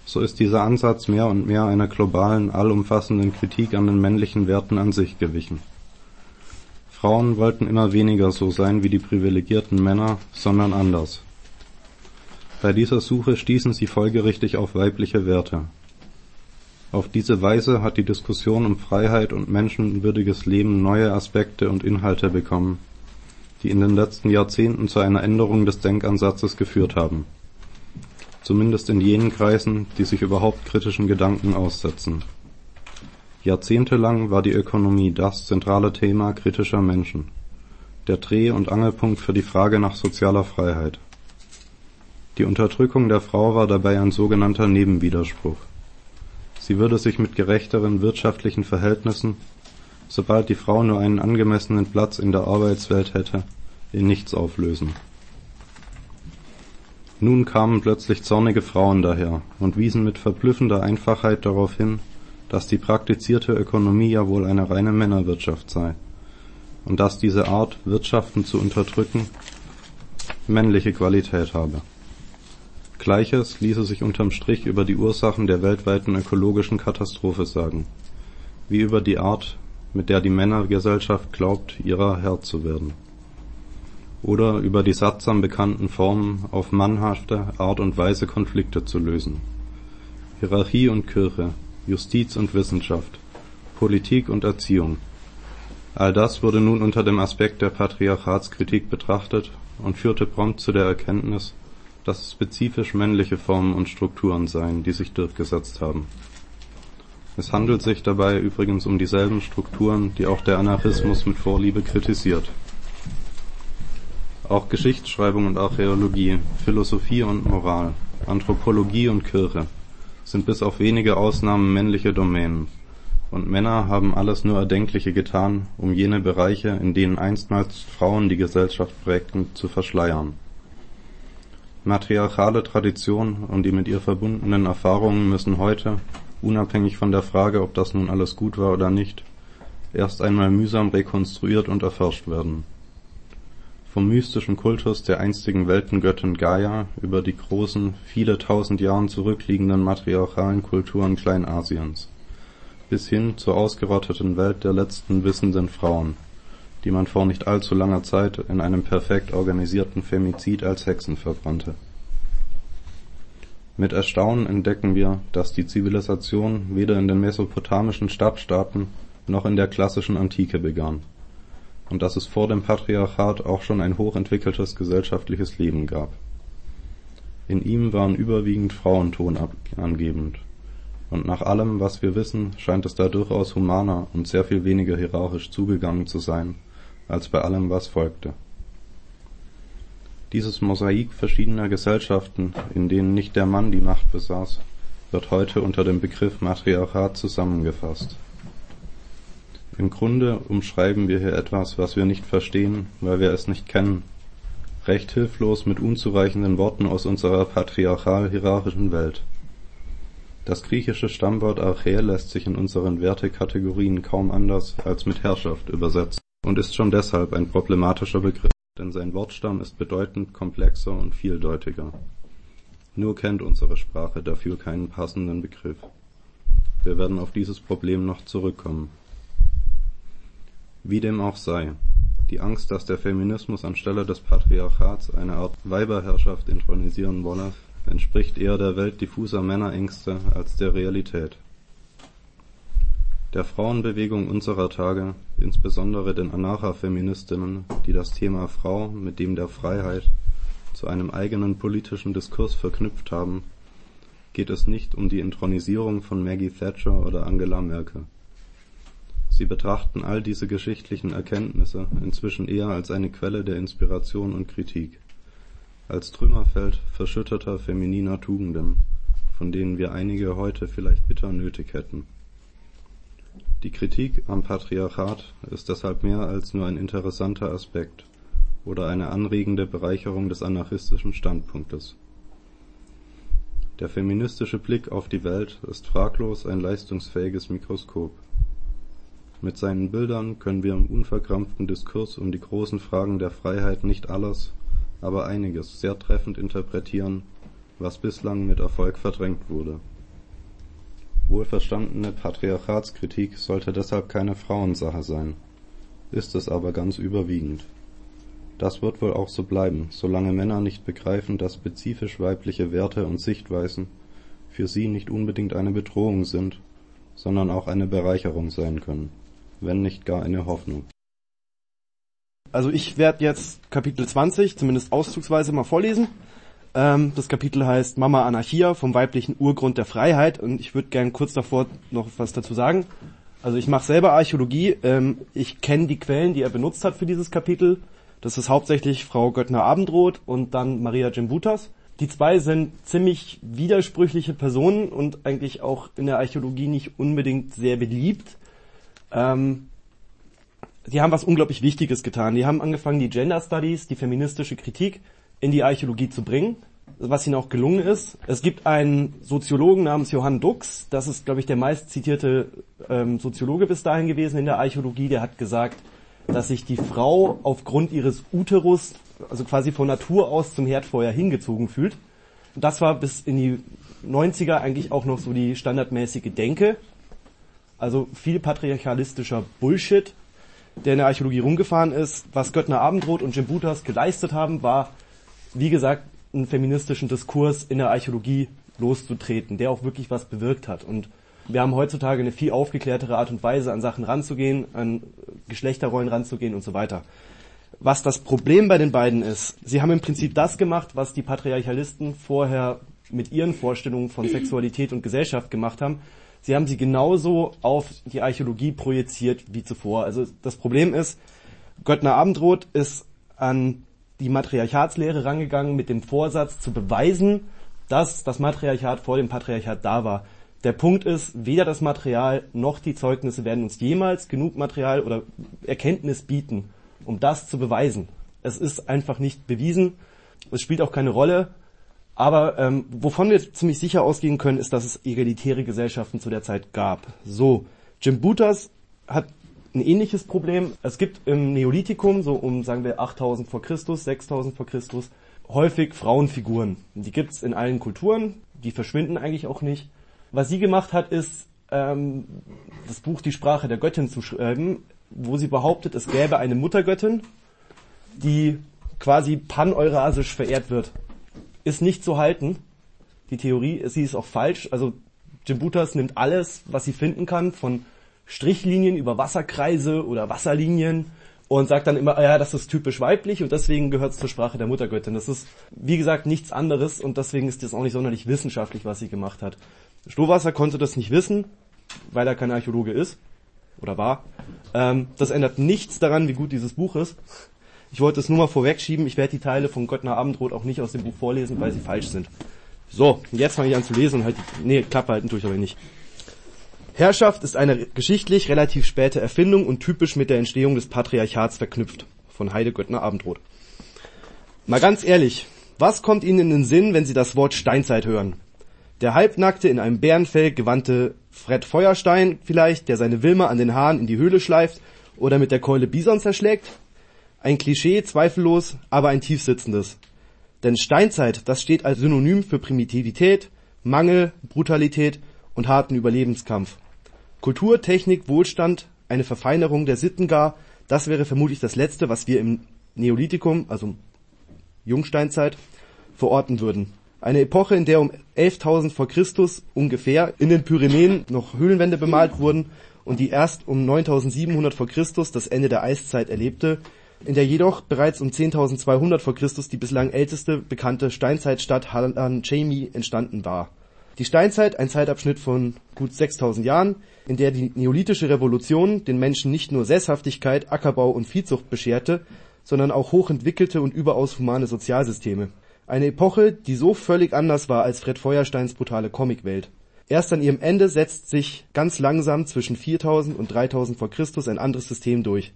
so ist dieser Ansatz mehr und mehr einer globalen, allumfassenden Kritik an den männlichen Werten an sich gewichen Frauen wollten immer weniger so sein wie die privilegierten Männer, sondern anders. Bei dieser Suche stießen sie folgerichtig auf weibliche Werte. Auf diese Weise hat die Diskussion um Freiheit und menschenwürdiges Leben neue Aspekte und Inhalte bekommen, die in den letzten Jahrzehnten zu einer Änderung des Denkansatzes geführt haben. Zumindest in jenen Kreisen, die sich überhaupt kritischen Gedanken aussetzen Jahrzehntelang war die Ökonomie das zentrale Thema kritischer Menschen, der Dreh- und Angelpunkt für die Frage nach sozialer Freiheit. Die Unterdrückung der Frau war dabei ein sogenannter Nebenwiderspruch. Sie würde sich mit gerechteren wirtschaftlichen Verhältnissen, sobald die Frau nur einen angemessenen Platz in der Arbeitswelt hätte, in nichts auflösen. Nun kamen plötzlich zornige Frauen daher und wiesen mit verblüffender Einfachheit darauf hin dass die praktizierte Ökonomie ja wohl eine reine Männerwirtschaft sei und dass diese Art, Wirtschaften zu unterdrücken, männliche Qualität habe. Gleiches ließe sich unterm Strich über die Ursachen der weltweiten ökologischen Katastrophe sagen, wie über die Art, mit der die Männergesellschaft glaubt, ihrer Herr zu werden. Oder über die sattsam bekannten Formen, auf mannhafte Art und Weise Konflikte zu lösen. Hierarchie und Kirche, Justiz und Wissenschaft, Politik und Erziehung. All das wurde nun unter dem Aspekt der Patriarchatskritik betrachtet und führte prompt zu der Erkenntnis, dass es spezifisch männliche Formen und Strukturen seien, die sich durchgesetzt haben. Es handelt sich dabei übrigens um dieselben Strukturen, die auch der Anarchismus mit Vorliebe kritisiert. Auch Geschichtsschreibung und Archäologie, Philosophie und Moral, Anthropologie und Kirche sind bis auf wenige Ausnahmen männliche Domänen, und Männer haben alles nur Erdenkliche getan, um jene Bereiche, in denen einstmals Frauen die Gesellschaft prägten, zu verschleiern. Matriarchale Tradition und die mit ihr verbundenen Erfahrungen müssen heute, unabhängig von der Frage, ob das nun alles gut war oder nicht, erst einmal mühsam rekonstruiert und erforscht werden vom mystischen Kultus der einstigen Weltengöttin Gaia über die großen, viele tausend Jahren zurückliegenden matriarchalen Kulturen Kleinasiens bis hin zur ausgerotteten Welt der letzten wissenden Frauen, die man vor nicht allzu langer Zeit in einem perfekt organisierten Femizid als Hexen verbrannte. Mit Erstaunen entdecken wir, dass die Zivilisation weder in den mesopotamischen Stadtstaaten noch in der klassischen Antike begann und dass es vor dem Patriarchat auch schon ein hochentwickeltes gesellschaftliches Leben gab. In ihm waren überwiegend Frauen tonangebend, und nach allem, was wir wissen, scheint es da durchaus humaner und sehr viel weniger hierarchisch zugegangen zu sein, als bei allem, was folgte. Dieses Mosaik verschiedener Gesellschaften, in denen nicht der Mann die Macht besaß, wird heute unter dem Begriff Matriarchat zusammengefasst im Grunde umschreiben wir hier etwas, was wir nicht verstehen, weil wir es nicht kennen, recht hilflos mit unzureichenden Worten aus unserer patriarchal-hierarchischen Welt. Das griechische Stammwort Archä lässt sich in unseren Wertekategorien kaum anders als mit Herrschaft übersetzen und ist schon deshalb ein problematischer Begriff, denn sein Wortstamm ist bedeutend komplexer und vieldeutiger. Nur kennt unsere Sprache dafür keinen passenden Begriff. Wir werden auf dieses Problem noch zurückkommen. Wie dem auch sei, die Angst, dass der Feminismus anstelle des Patriarchats eine Art Weiberherrschaft intronisieren wolle, entspricht eher der Welt diffuser Männerängste als der Realität. Der Frauenbewegung unserer Tage, insbesondere den Anarcha-Feministinnen, die das Thema Frau mit dem der Freiheit zu einem eigenen politischen Diskurs verknüpft haben, geht es nicht um die Inthronisierung von Maggie Thatcher oder Angela Merkel. Sie betrachten all diese geschichtlichen Erkenntnisse inzwischen eher als eine Quelle der Inspiration und Kritik, als Trümmerfeld verschütteter femininer Tugenden, von denen wir einige heute vielleicht bitter nötig hätten. Die Kritik am Patriarchat ist deshalb mehr als nur ein interessanter Aspekt oder eine anregende Bereicherung des anarchistischen Standpunktes. Der feministische Blick auf die Welt ist fraglos ein leistungsfähiges Mikroskop. Mit seinen Bildern können wir im unverkrampften Diskurs um die großen Fragen der Freiheit nicht alles, aber einiges sehr treffend interpretieren, was bislang mit Erfolg verdrängt wurde. Wohlverstandene Patriarchatskritik sollte deshalb keine Frauensache sein, ist es aber ganz überwiegend. Das wird wohl auch so bleiben, solange Männer nicht begreifen, dass spezifisch weibliche Werte und Sichtweisen für sie nicht unbedingt eine Bedrohung sind, sondern auch eine Bereicherung sein können, wenn nicht gar eine Hoffnung. Also ich werde jetzt Kapitel 20, zumindest auszugsweise mal vorlesen. Ähm, das Kapitel heißt Mama Anarchia vom weiblichen Urgrund der Freiheit und ich würde gern kurz davor noch was dazu sagen. Also ich mache selber Archäologie, ähm, ich kenne die Quellen, die er benutzt hat für dieses Kapitel das ist hauptsächlich Frau Göttner-Abendroth und dann Maria Jimbutas. Die zwei sind ziemlich widersprüchliche Personen und eigentlich auch in der Archäologie nicht unbedingt sehr beliebt. Ähm, die haben was unglaublich Wichtiges getan. Die haben angefangen, die Gender Studies, die feministische Kritik in die Archäologie zu bringen, was ihnen auch gelungen ist. Es gibt einen Soziologen namens Johann Dux, das ist, glaube ich, der meist zitierte ähm, Soziologe bis dahin gewesen in der Archäologie, der hat gesagt, dass sich die Frau aufgrund ihres Uterus, also quasi von Natur aus zum Herdfeuer hingezogen fühlt. Das war bis in die 90er eigentlich auch noch so die standardmäßige Denke. Also viel patriarchalistischer Bullshit, der in der Archäologie rumgefahren ist. Was Göttner Abendroth und Jim Butas geleistet haben, war, wie gesagt, einen feministischen Diskurs in der Archäologie loszutreten, der auch wirklich was bewirkt hat. Und wir haben heutzutage eine viel aufgeklärtere Art und Weise, an Sachen ranzugehen, an Geschlechterrollen ranzugehen und so weiter. Was das Problem bei den beiden ist, sie haben im Prinzip das gemacht, was die Patriarchalisten vorher mit ihren Vorstellungen von Sexualität und Gesellschaft gemacht haben. Sie haben sie genauso auf die Archäologie projiziert wie zuvor. Also das Problem ist, Göttner Abendroth ist an die Matriarchatslehre rangegangen mit dem Vorsatz zu beweisen, dass das Matriarchat vor dem Patriarchat da war. Der Punkt ist, weder das Material noch die Zeugnisse werden uns jemals genug Material oder Erkenntnis bieten, um das zu beweisen. Es ist einfach nicht bewiesen. Es spielt auch keine Rolle. Aber ähm, wovon wir ziemlich sicher ausgehen können, ist, dass es egalitäre Gesellschaften zu der Zeit gab. So, Jim Butas hat ein ähnliches Problem. Es gibt im Neolithikum, so um sagen wir 8000 vor Christus, 6000 vor Christus, häufig Frauenfiguren. Die gibt's in allen Kulturen, die verschwinden eigentlich auch nicht. Was sie gemacht hat, ist, ähm, das Buch Die Sprache der Göttin zu schreiben, wo sie behauptet, es gäbe eine Muttergöttin, die quasi pan-eurasisch verehrt wird. Ist nicht zu halten. Die Theorie, sie ist auch falsch. Also Jimbutas nimmt alles, was sie finden kann, von Strichlinien über Wasserkreise oder Wasserlinien und sagt dann immer, ja, das ist typisch weiblich und deswegen gehört es zur Sprache der Muttergöttin. Das ist, wie gesagt, nichts anderes und deswegen ist das auch nicht sonderlich wissenschaftlich, was sie gemacht hat. Stohwasser konnte das nicht wissen, weil er kein Archäologe ist oder war. Ähm, das ändert nichts daran, wie gut dieses Buch ist. Ich wollte es nur mal vorwegschieben. Ich werde die Teile von Göttner Abendrot auch nicht aus dem Buch vorlesen, weil sie falsch sind. So, jetzt fange ich an zu lesen und halt die, nee, Klappe halten tue ich aber nicht. Herrschaft ist eine geschichtlich relativ späte Erfindung und typisch mit der Entstehung des Patriarchats verknüpft. Von Heide Göttner Abendrot. Mal ganz ehrlich, was kommt Ihnen in den Sinn, wenn Sie das Wort Steinzeit hören? Der halbnackte, in einem Bärenfell gewandte Fred Feuerstein vielleicht, der seine Wilma an den Haaren in die Höhle schleift oder mit der Keule Bison zerschlägt? Ein Klischee, zweifellos, aber ein tiefsitzendes. Denn Steinzeit, das steht als Synonym für Primitivität, Mangel, Brutalität und harten Überlebenskampf. Kultur, Technik, Wohlstand, eine Verfeinerung der Sitten gar, das wäre vermutlich das Letzte, was wir im Neolithikum, also Jungsteinzeit, verorten würden. Eine Epoche, in der um 11.000 vor Christus ungefähr in den Pyrenäen noch Höhlenwände bemalt wurden und die erst um 9.700 vor Christus das Ende der Eiszeit erlebte, in der jedoch bereits um 10.200 vor Christus die bislang älteste bekannte Steinzeitstadt Halan-Chemi entstanden war. Die Steinzeit, ein Zeitabschnitt von gut 6000 Jahren, in der die neolithische Revolution den Menschen nicht nur Sesshaftigkeit, Ackerbau und Viehzucht bescherte, sondern auch hochentwickelte und überaus humane Sozialsysteme. Eine Epoche, die so völlig anders war als Fred Feuersteins brutale Comicwelt. Erst an ihrem Ende setzt sich ganz langsam zwischen 4000 und 3000 vor Christus ein anderes System durch.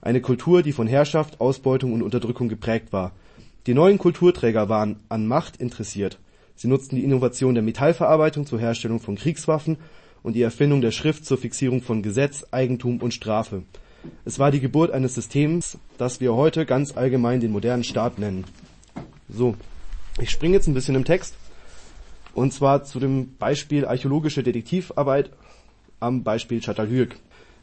Eine Kultur, die von Herrschaft, Ausbeutung und Unterdrückung geprägt war. Die neuen Kulturträger waren an Macht interessiert. Sie nutzten die Innovation der Metallverarbeitung zur Herstellung von Kriegswaffen und die Erfindung der Schrift zur Fixierung von Gesetz, Eigentum und Strafe. Es war die Geburt eines Systems, das wir heute ganz allgemein den modernen Staat nennen. So, ich springe jetzt ein bisschen im Text. Und zwar zu dem Beispiel archäologische Detektivarbeit am Beispiel Çatalhöyük.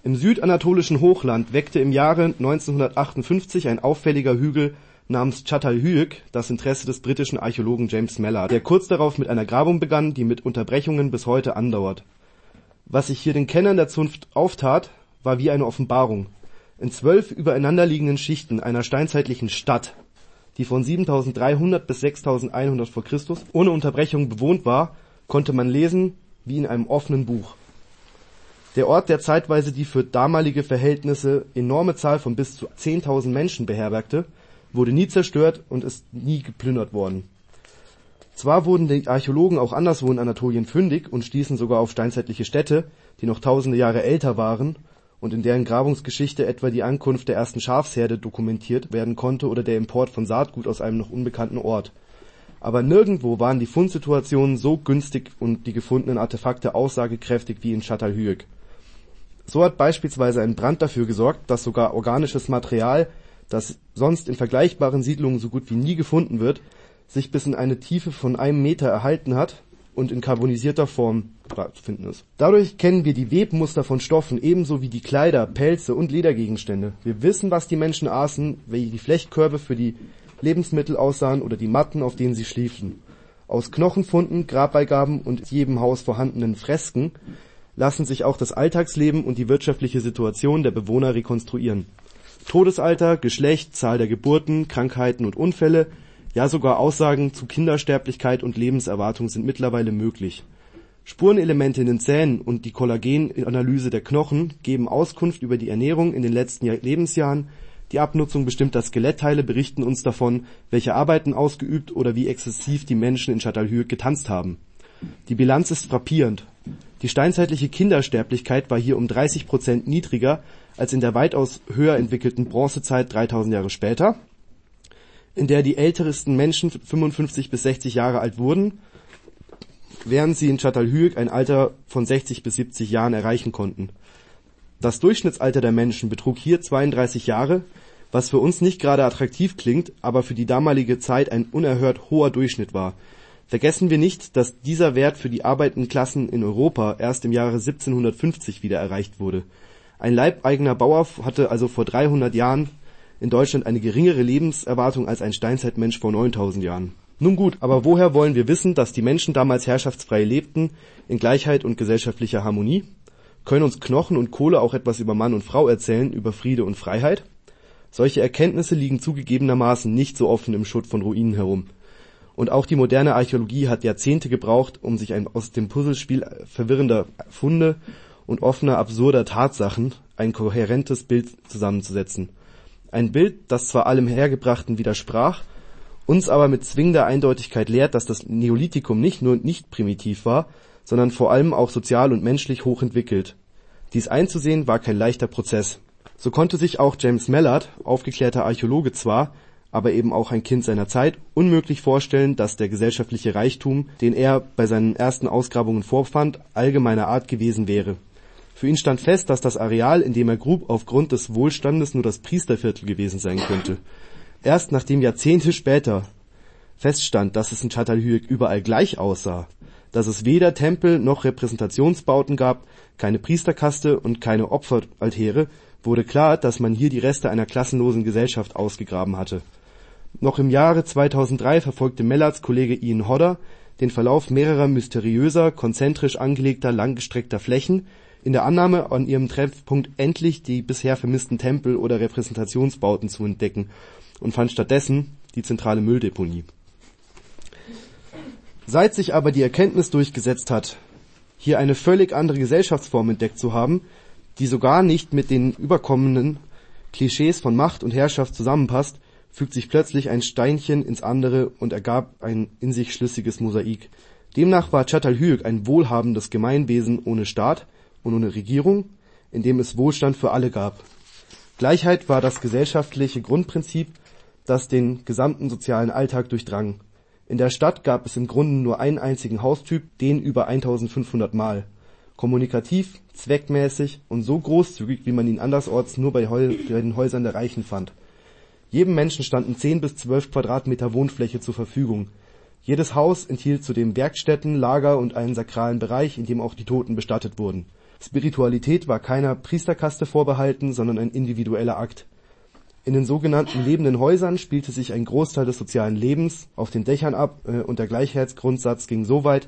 Im südanatolischen Hochland weckte im Jahre 1958 ein auffälliger Hügel namens Çatalhöyük das Interesse des britischen Archäologen James Mellor, der kurz darauf mit einer Grabung begann, die mit Unterbrechungen bis heute andauert. Was sich hier den Kennern der Zunft auftat, war wie eine Offenbarung. In zwölf übereinanderliegenden Schichten einer steinzeitlichen Stadt die von 7300 bis 6100 vor Christus ohne Unterbrechung bewohnt war, konnte man lesen wie in einem offenen Buch. Der Ort, der zeitweise die für damalige Verhältnisse enorme Zahl von bis zu 10.000 Menschen beherbergte, wurde nie zerstört und ist nie geplündert worden. Zwar wurden die Archäologen auch anderswo in Anatolien fündig und stießen sogar auf steinzeitliche Städte, die noch tausende Jahre älter waren und in deren Grabungsgeschichte etwa die Ankunft der ersten Schafsherde dokumentiert werden konnte oder der Import von Saatgut aus einem noch unbekannten Ort. Aber nirgendwo waren die Fundsituationen so günstig und die gefundenen Artefakte aussagekräftig wie in Çatalhöyük. So hat beispielsweise ein Brand dafür gesorgt, dass sogar organisches Material, das sonst in vergleichbaren Siedlungen so gut wie nie gefunden wird, sich bis in eine Tiefe von einem Meter erhalten hat und in carbonisierter Form zu finden ist. Dadurch kennen wir die Webmuster von Stoffen ebenso wie die Kleider, Pelze und Ledergegenstände. Wir wissen, was die Menschen aßen, wie die Flechtkörbe für die Lebensmittel aussahen oder die Matten, auf denen sie schliefen. Aus Knochenfunden, Grabbeigaben und jedem Haus vorhandenen Fresken lassen sich auch das Alltagsleben und die wirtschaftliche Situation der Bewohner rekonstruieren. Todesalter, Geschlecht, Zahl der Geburten, Krankheiten und Unfälle ja, sogar Aussagen zu Kindersterblichkeit und Lebenserwartung sind mittlerweile möglich. Spurenelemente in den Zähnen und die Kollagenanalyse der Knochen geben Auskunft über die Ernährung in den letzten Lebensjahren, die Abnutzung bestimmter Skelettteile berichten uns davon, welche Arbeiten ausgeübt oder wie exzessiv die Menschen in Çatalhöyük getanzt haben. Die Bilanz ist frappierend. Die steinzeitliche Kindersterblichkeit war hier um 30 Prozent niedriger als in der weitaus höher entwickelten Bronzezeit 3000 Jahre später in der die ältesten Menschen 55 bis 60 Jahre alt wurden, während sie in Çatalhöyük ein Alter von 60 bis 70 Jahren erreichen konnten. Das Durchschnittsalter der Menschen betrug hier 32 Jahre, was für uns nicht gerade attraktiv klingt, aber für die damalige Zeit ein unerhört hoher Durchschnitt war. Vergessen wir nicht, dass dieser Wert für die arbeitenden Klassen in Europa erst im Jahre 1750 wieder erreicht wurde. Ein leibeigener Bauer hatte also vor 300 Jahren in Deutschland eine geringere Lebenserwartung als ein Steinzeitmensch vor 9000 Jahren. Nun gut, aber woher wollen wir wissen, dass die Menschen damals herrschaftsfrei lebten, in Gleichheit und gesellschaftlicher Harmonie? Können uns Knochen und Kohle auch etwas über Mann und Frau erzählen, über Friede und Freiheit? Solche Erkenntnisse liegen zugegebenermaßen nicht so offen im Schutt von Ruinen herum. Und auch die moderne Archäologie hat Jahrzehnte gebraucht, um sich ein, aus dem Puzzlespiel verwirrender Funde und offener absurder Tatsachen ein kohärentes Bild zusammenzusetzen. Ein Bild, das zwar allem Hergebrachten widersprach, uns aber mit zwingender Eindeutigkeit lehrt, dass das Neolithikum nicht nur nicht primitiv war, sondern vor allem auch sozial und menschlich hochentwickelt. Dies einzusehen war kein leichter Prozess. So konnte sich auch James Mallard, aufgeklärter Archäologe zwar, aber eben auch ein Kind seiner Zeit, unmöglich vorstellen, dass der gesellschaftliche Reichtum, den er bei seinen ersten Ausgrabungen vorfand, allgemeiner Art gewesen wäre für ihn stand fest, dass das Areal, in dem er grub, aufgrund des Wohlstandes nur das Priesterviertel gewesen sein könnte. Erst nachdem Jahrzehnte später feststand, dass es in Çatalhöyük überall gleich aussah, dass es weder Tempel noch Repräsentationsbauten gab, keine Priesterkaste und keine Opferaltäre, wurde klar, dass man hier die Reste einer klassenlosen Gesellschaft ausgegraben hatte. Noch im Jahre 2003 verfolgte Mellards Kollege Ian Hodder den Verlauf mehrerer mysteriöser, konzentrisch angelegter, langgestreckter Flächen, in der Annahme, an ihrem Treffpunkt endlich die bisher vermissten Tempel oder Repräsentationsbauten zu entdecken und fand stattdessen die zentrale Mülldeponie. Seit sich aber die Erkenntnis durchgesetzt hat, hier eine völlig andere Gesellschaftsform entdeckt zu haben, die sogar nicht mit den überkommenen Klischees von Macht und Herrschaft zusammenpasst, fügt sich plötzlich ein Steinchen ins andere und ergab ein in sich schlüssiges Mosaik. Demnach war Çatalhöyük ein wohlhabendes Gemeinwesen ohne Staat und ohne Regierung, in dem es Wohlstand für alle gab. Gleichheit war das gesellschaftliche Grundprinzip, das den gesamten sozialen Alltag durchdrang. In der Stadt gab es im Grunde nur einen einzigen Haustyp, den über 1500 Mal. Kommunikativ, zweckmäßig und so großzügig, wie man ihn andersorts nur bei, bei den Häusern der Reichen fand. Jedem Menschen standen 10 bis 12 Quadratmeter Wohnfläche zur Verfügung. Jedes Haus enthielt zudem Werkstätten, Lager und einen sakralen Bereich, in dem auch die Toten bestattet wurden. Spiritualität war keiner Priesterkaste vorbehalten, sondern ein individueller Akt. In den sogenannten lebenden Häusern spielte sich ein Großteil des sozialen Lebens auf den Dächern ab äh, und der Gleichheitsgrundsatz ging so weit,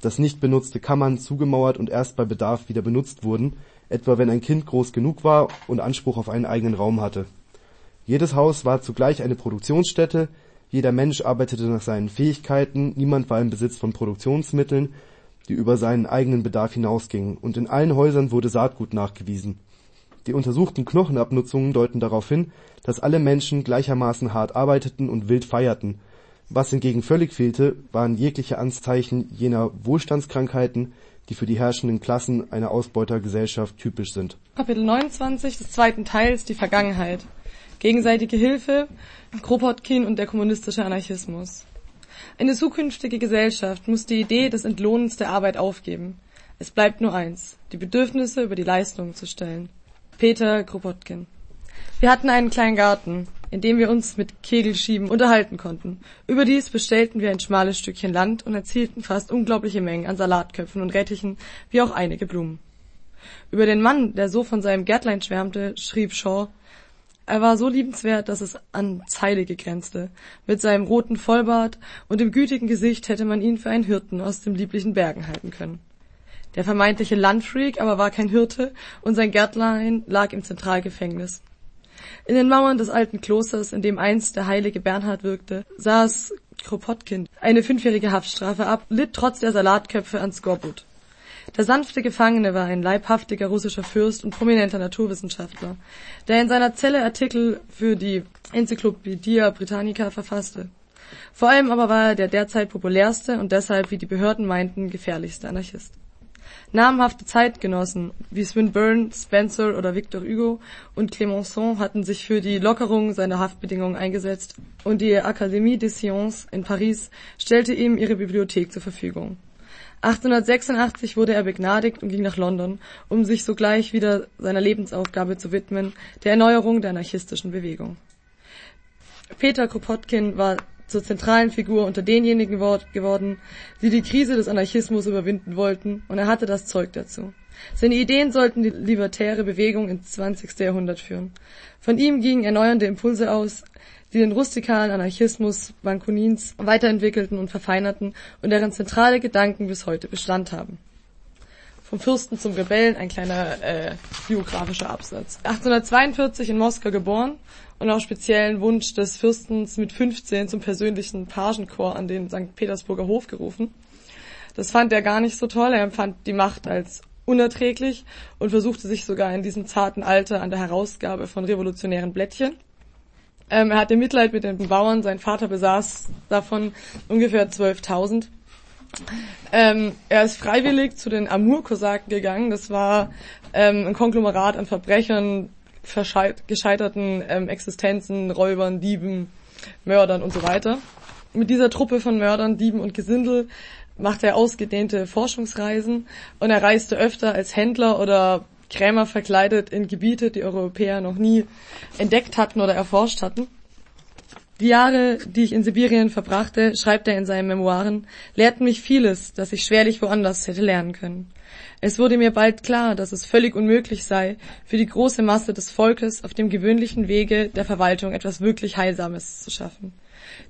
dass nicht benutzte Kammern zugemauert und erst bei Bedarf wieder benutzt wurden, etwa wenn ein Kind groß genug war und Anspruch auf einen eigenen Raum hatte. Jedes Haus war zugleich eine Produktionsstätte, jeder Mensch arbeitete nach seinen Fähigkeiten, niemand war im Besitz von Produktionsmitteln, die über seinen eigenen Bedarf hinausgingen, und in allen Häusern wurde Saatgut nachgewiesen. Die untersuchten Knochenabnutzungen deuten darauf hin, dass alle Menschen gleichermaßen hart arbeiteten und wild feierten. Was hingegen völlig fehlte, waren jegliche Anzeichen jener Wohlstandskrankheiten, die für die herrschenden Klassen einer Ausbeutergesellschaft typisch sind. Kapitel 29 des zweiten Teils Die Vergangenheit gegenseitige Hilfe, Kropotkin und der kommunistische Anarchismus. Eine zukünftige Gesellschaft muss die Idee des Entlohnens der Arbeit aufgeben. Es bleibt nur eins, die Bedürfnisse über die Leistungen zu stellen. Peter Kropotkin. Wir hatten einen kleinen Garten, in dem wir uns mit Kegelschieben unterhalten konnten. Überdies bestellten wir ein schmales Stückchen Land und erzielten fast unglaubliche Mengen an Salatköpfen und Rettichen, wie auch einige Blumen. Über den Mann, der so von seinem Gärtlein schwärmte, schrieb Shaw, er war so liebenswert, dass es an Zeile grenzte. Mit seinem roten Vollbart und dem gütigen Gesicht hätte man ihn für einen Hirten aus den lieblichen Bergen halten können. Der vermeintliche Landfreak aber war kein Hirte und sein Gärtlein lag im Zentralgefängnis. In den Mauern des alten Klosters, in dem einst der heilige Bernhard wirkte, saß Kropotkin eine fünfjährige Haftstrafe ab, litt trotz der Salatköpfe an Skorbut. Der sanfte Gefangene war ein leibhaftiger russischer Fürst und prominenter Naturwissenschaftler, der in seiner Zelle Artikel für die Enzyklopädie Britannica verfasste. Vor allem aber war er der derzeit populärste und deshalb, wie die Behörden meinten, gefährlichste Anarchist. Namhafte Zeitgenossen wie Swinburne, Spencer oder Victor Hugo und Clemenceau hatten sich für die Lockerung seiner Haftbedingungen eingesetzt und die Académie des Sciences in Paris stellte ihm ihre Bibliothek zur Verfügung. 1886 wurde er begnadigt und ging nach London, um sich sogleich wieder seiner Lebensaufgabe zu widmen, der Erneuerung der anarchistischen Bewegung. Peter Kropotkin war zur zentralen Figur unter denjenigen geworden, die die Krise des Anarchismus überwinden wollten, und er hatte das Zeug dazu. Seine Ideen sollten die libertäre Bewegung ins 20. Jahrhundert führen. Von ihm gingen erneuernde Impulse aus, die den rustikalen Anarchismus Bankunins weiterentwickelten und verfeinerten und deren zentrale Gedanken bis heute Bestand haben. Vom Fürsten zum Rebellen ein kleiner äh, biografischer Absatz. 1842 in Moskau geboren und auf speziellen Wunsch des Fürstens mit 15 zum persönlichen Pagenchor an den St. Petersburger Hof gerufen. Das fand er gar nicht so toll. Er empfand die Macht als unerträglich und versuchte sich sogar in diesem zarten Alter an der Herausgabe von revolutionären Blättchen. Ähm, er hatte Mitleid mit den Bauern, sein Vater besaß davon ungefähr 12.000. Ähm, er ist freiwillig zu den Amur-Kosaken gegangen. Das war ähm, ein Konglomerat an Verbrechern, gescheiterten ähm, Existenzen, Räubern, Dieben, Mördern und so weiter. Mit dieser Truppe von Mördern, Dieben und Gesindel machte er ausgedehnte Forschungsreisen und er reiste öfter als Händler oder Krämer verkleidet in Gebiete, die Europäer noch nie entdeckt hatten oder erforscht hatten. Die Jahre, die ich in Sibirien verbrachte, schreibt er in seinen Memoiren, lehrten mich vieles, das ich schwerlich woanders hätte lernen können. Es wurde mir bald klar, dass es völlig unmöglich sei, für die große Masse des Volkes auf dem gewöhnlichen Wege der Verwaltung etwas wirklich Heilsames zu schaffen.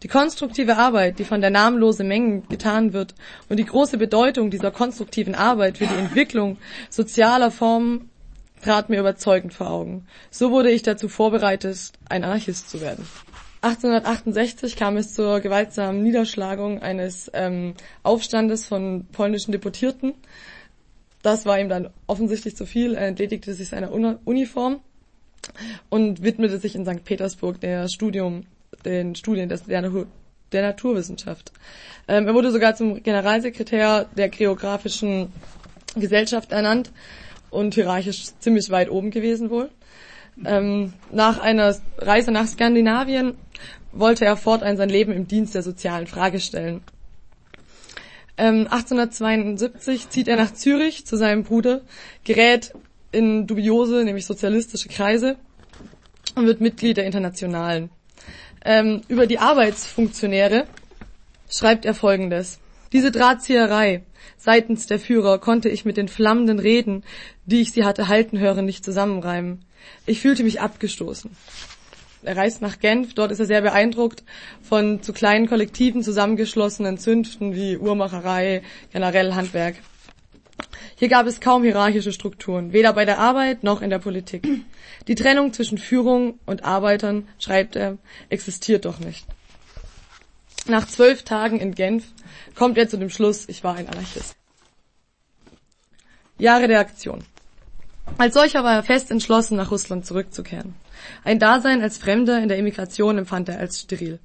Die konstruktive Arbeit, die von der namenlose Mengen getan wird und die große Bedeutung dieser konstruktiven Arbeit für die Entwicklung sozialer Formen trat mir überzeugend vor Augen. So wurde ich dazu vorbereitet, ein Anarchist zu werden. 1868 kam es zur gewaltsamen Niederschlagung eines ähm, Aufstandes von polnischen Deportierten. Das war ihm dann offensichtlich zu viel. Er entledigte sich seiner Uniform und widmete sich in St. Petersburg der Studium, den Studien des, der, der Naturwissenschaft. Ähm, er wurde sogar zum Generalsekretär der Geografischen Gesellschaft ernannt und hierarchisch ziemlich weit oben gewesen wohl. Ähm, nach einer Reise nach Skandinavien wollte er fortan sein Leben im Dienst der sozialen Frage stellen. Ähm, 1872 zieht er nach Zürich zu seinem Bruder, gerät in dubiose, nämlich sozialistische Kreise und wird Mitglied der Internationalen. Ähm, über die Arbeitsfunktionäre schreibt er folgendes. Diese Drahtzieherei seitens der Führer konnte ich mit den flammenden Reden, die ich sie hatte halten hören, nicht zusammenreimen. Ich fühlte mich abgestoßen. Er reist nach Genf, dort ist er sehr beeindruckt von zu kleinen Kollektiven zusammengeschlossenen Zünften wie Uhrmacherei, generell Handwerk. Hier gab es kaum hierarchische Strukturen, weder bei der Arbeit noch in der Politik. Die Trennung zwischen Führung und Arbeitern, schreibt er, existiert doch nicht. Nach zwölf Tagen in Genf kommt er zu dem Schluss, ich war ein Anarchist. Jahre der Aktion. Als solcher war er fest entschlossen, nach Russland zurückzukehren. Ein Dasein als Fremder in der Emigration empfand er als steril.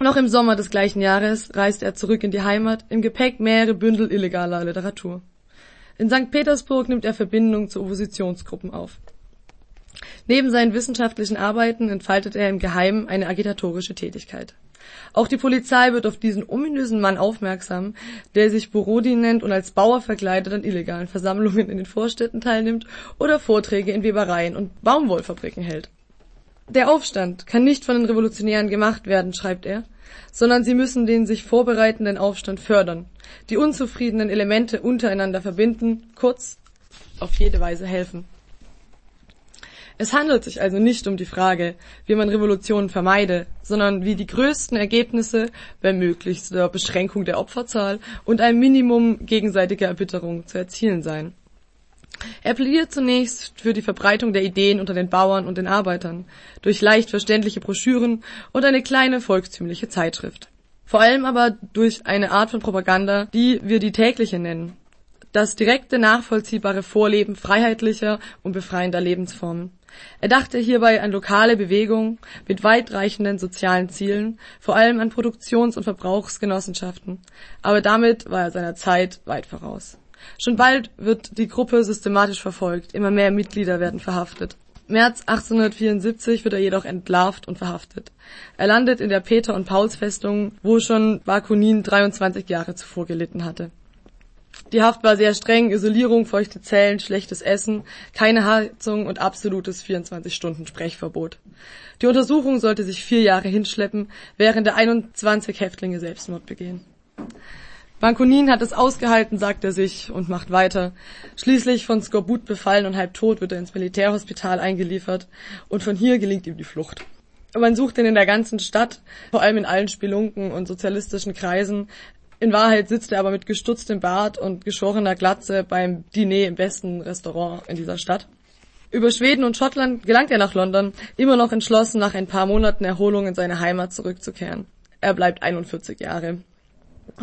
Noch im Sommer des gleichen Jahres reiste er zurück in die Heimat, im Gepäck mehrere Bündel illegaler Literatur. In St. Petersburg nimmt er Verbindungen zu Oppositionsgruppen auf. Neben seinen wissenschaftlichen Arbeiten entfaltet er im Geheimen eine agitatorische Tätigkeit. Auch die Polizei wird auf diesen ominösen Mann aufmerksam, der sich Borodin nennt und als Bauer verkleidet an illegalen Versammlungen in den Vorstädten teilnimmt oder Vorträge in Webereien und Baumwollfabriken hält. Der Aufstand kann nicht von den Revolutionären gemacht werden, schreibt er, sondern sie müssen den sich vorbereitenden Aufstand fördern, die unzufriedenen Elemente untereinander verbinden, kurz auf jede Weise helfen. Es handelt sich also nicht um die Frage, wie man Revolutionen vermeide, sondern wie die größten Ergebnisse bei möglichster Beschränkung der Opferzahl und einem Minimum gegenseitiger Erbitterung zu erzielen seien. Er plädiert zunächst für die Verbreitung der Ideen unter den Bauern und den Arbeitern durch leicht verständliche Broschüren und eine kleine volkstümliche Zeitschrift. Vor allem aber durch eine Art von Propaganda, die wir die tägliche nennen. Das direkte nachvollziehbare Vorleben freiheitlicher und befreiender Lebensformen. Er dachte hierbei an lokale Bewegungen mit weitreichenden sozialen Zielen, vor allem an Produktions- und Verbrauchsgenossenschaften, aber damit war er seiner Zeit weit voraus. Schon bald wird die Gruppe systematisch verfolgt, immer mehr Mitglieder werden verhaftet. März 1874 wird er jedoch entlarvt und verhaftet. Er landet in der Peter- und Paulsfestung, wo schon Bakunin 23 Jahre zuvor gelitten hatte. Die Haft war sehr streng, Isolierung, feuchte Zellen, schlechtes Essen, keine Heizung und absolutes 24-Stunden-Sprechverbot. Die Untersuchung sollte sich vier Jahre hinschleppen, während der 21 Häftlinge Selbstmord begehen. Bankunin hat es ausgehalten, sagt er sich und macht weiter. Schließlich von Skorbut befallen und halb tot wird er ins Militärhospital eingeliefert und von hier gelingt ihm die Flucht. Man sucht ihn in der ganzen Stadt, vor allem in allen Spelunken und sozialistischen Kreisen. In Wahrheit sitzt er aber mit gestutztem Bart und geschorener Glatze beim Diner im besten Restaurant in dieser Stadt. Über Schweden und Schottland gelangt er nach London, immer noch entschlossen, nach ein paar Monaten Erholung in seine Heimat zurückzukehren. Er bleibt 41 Jahre.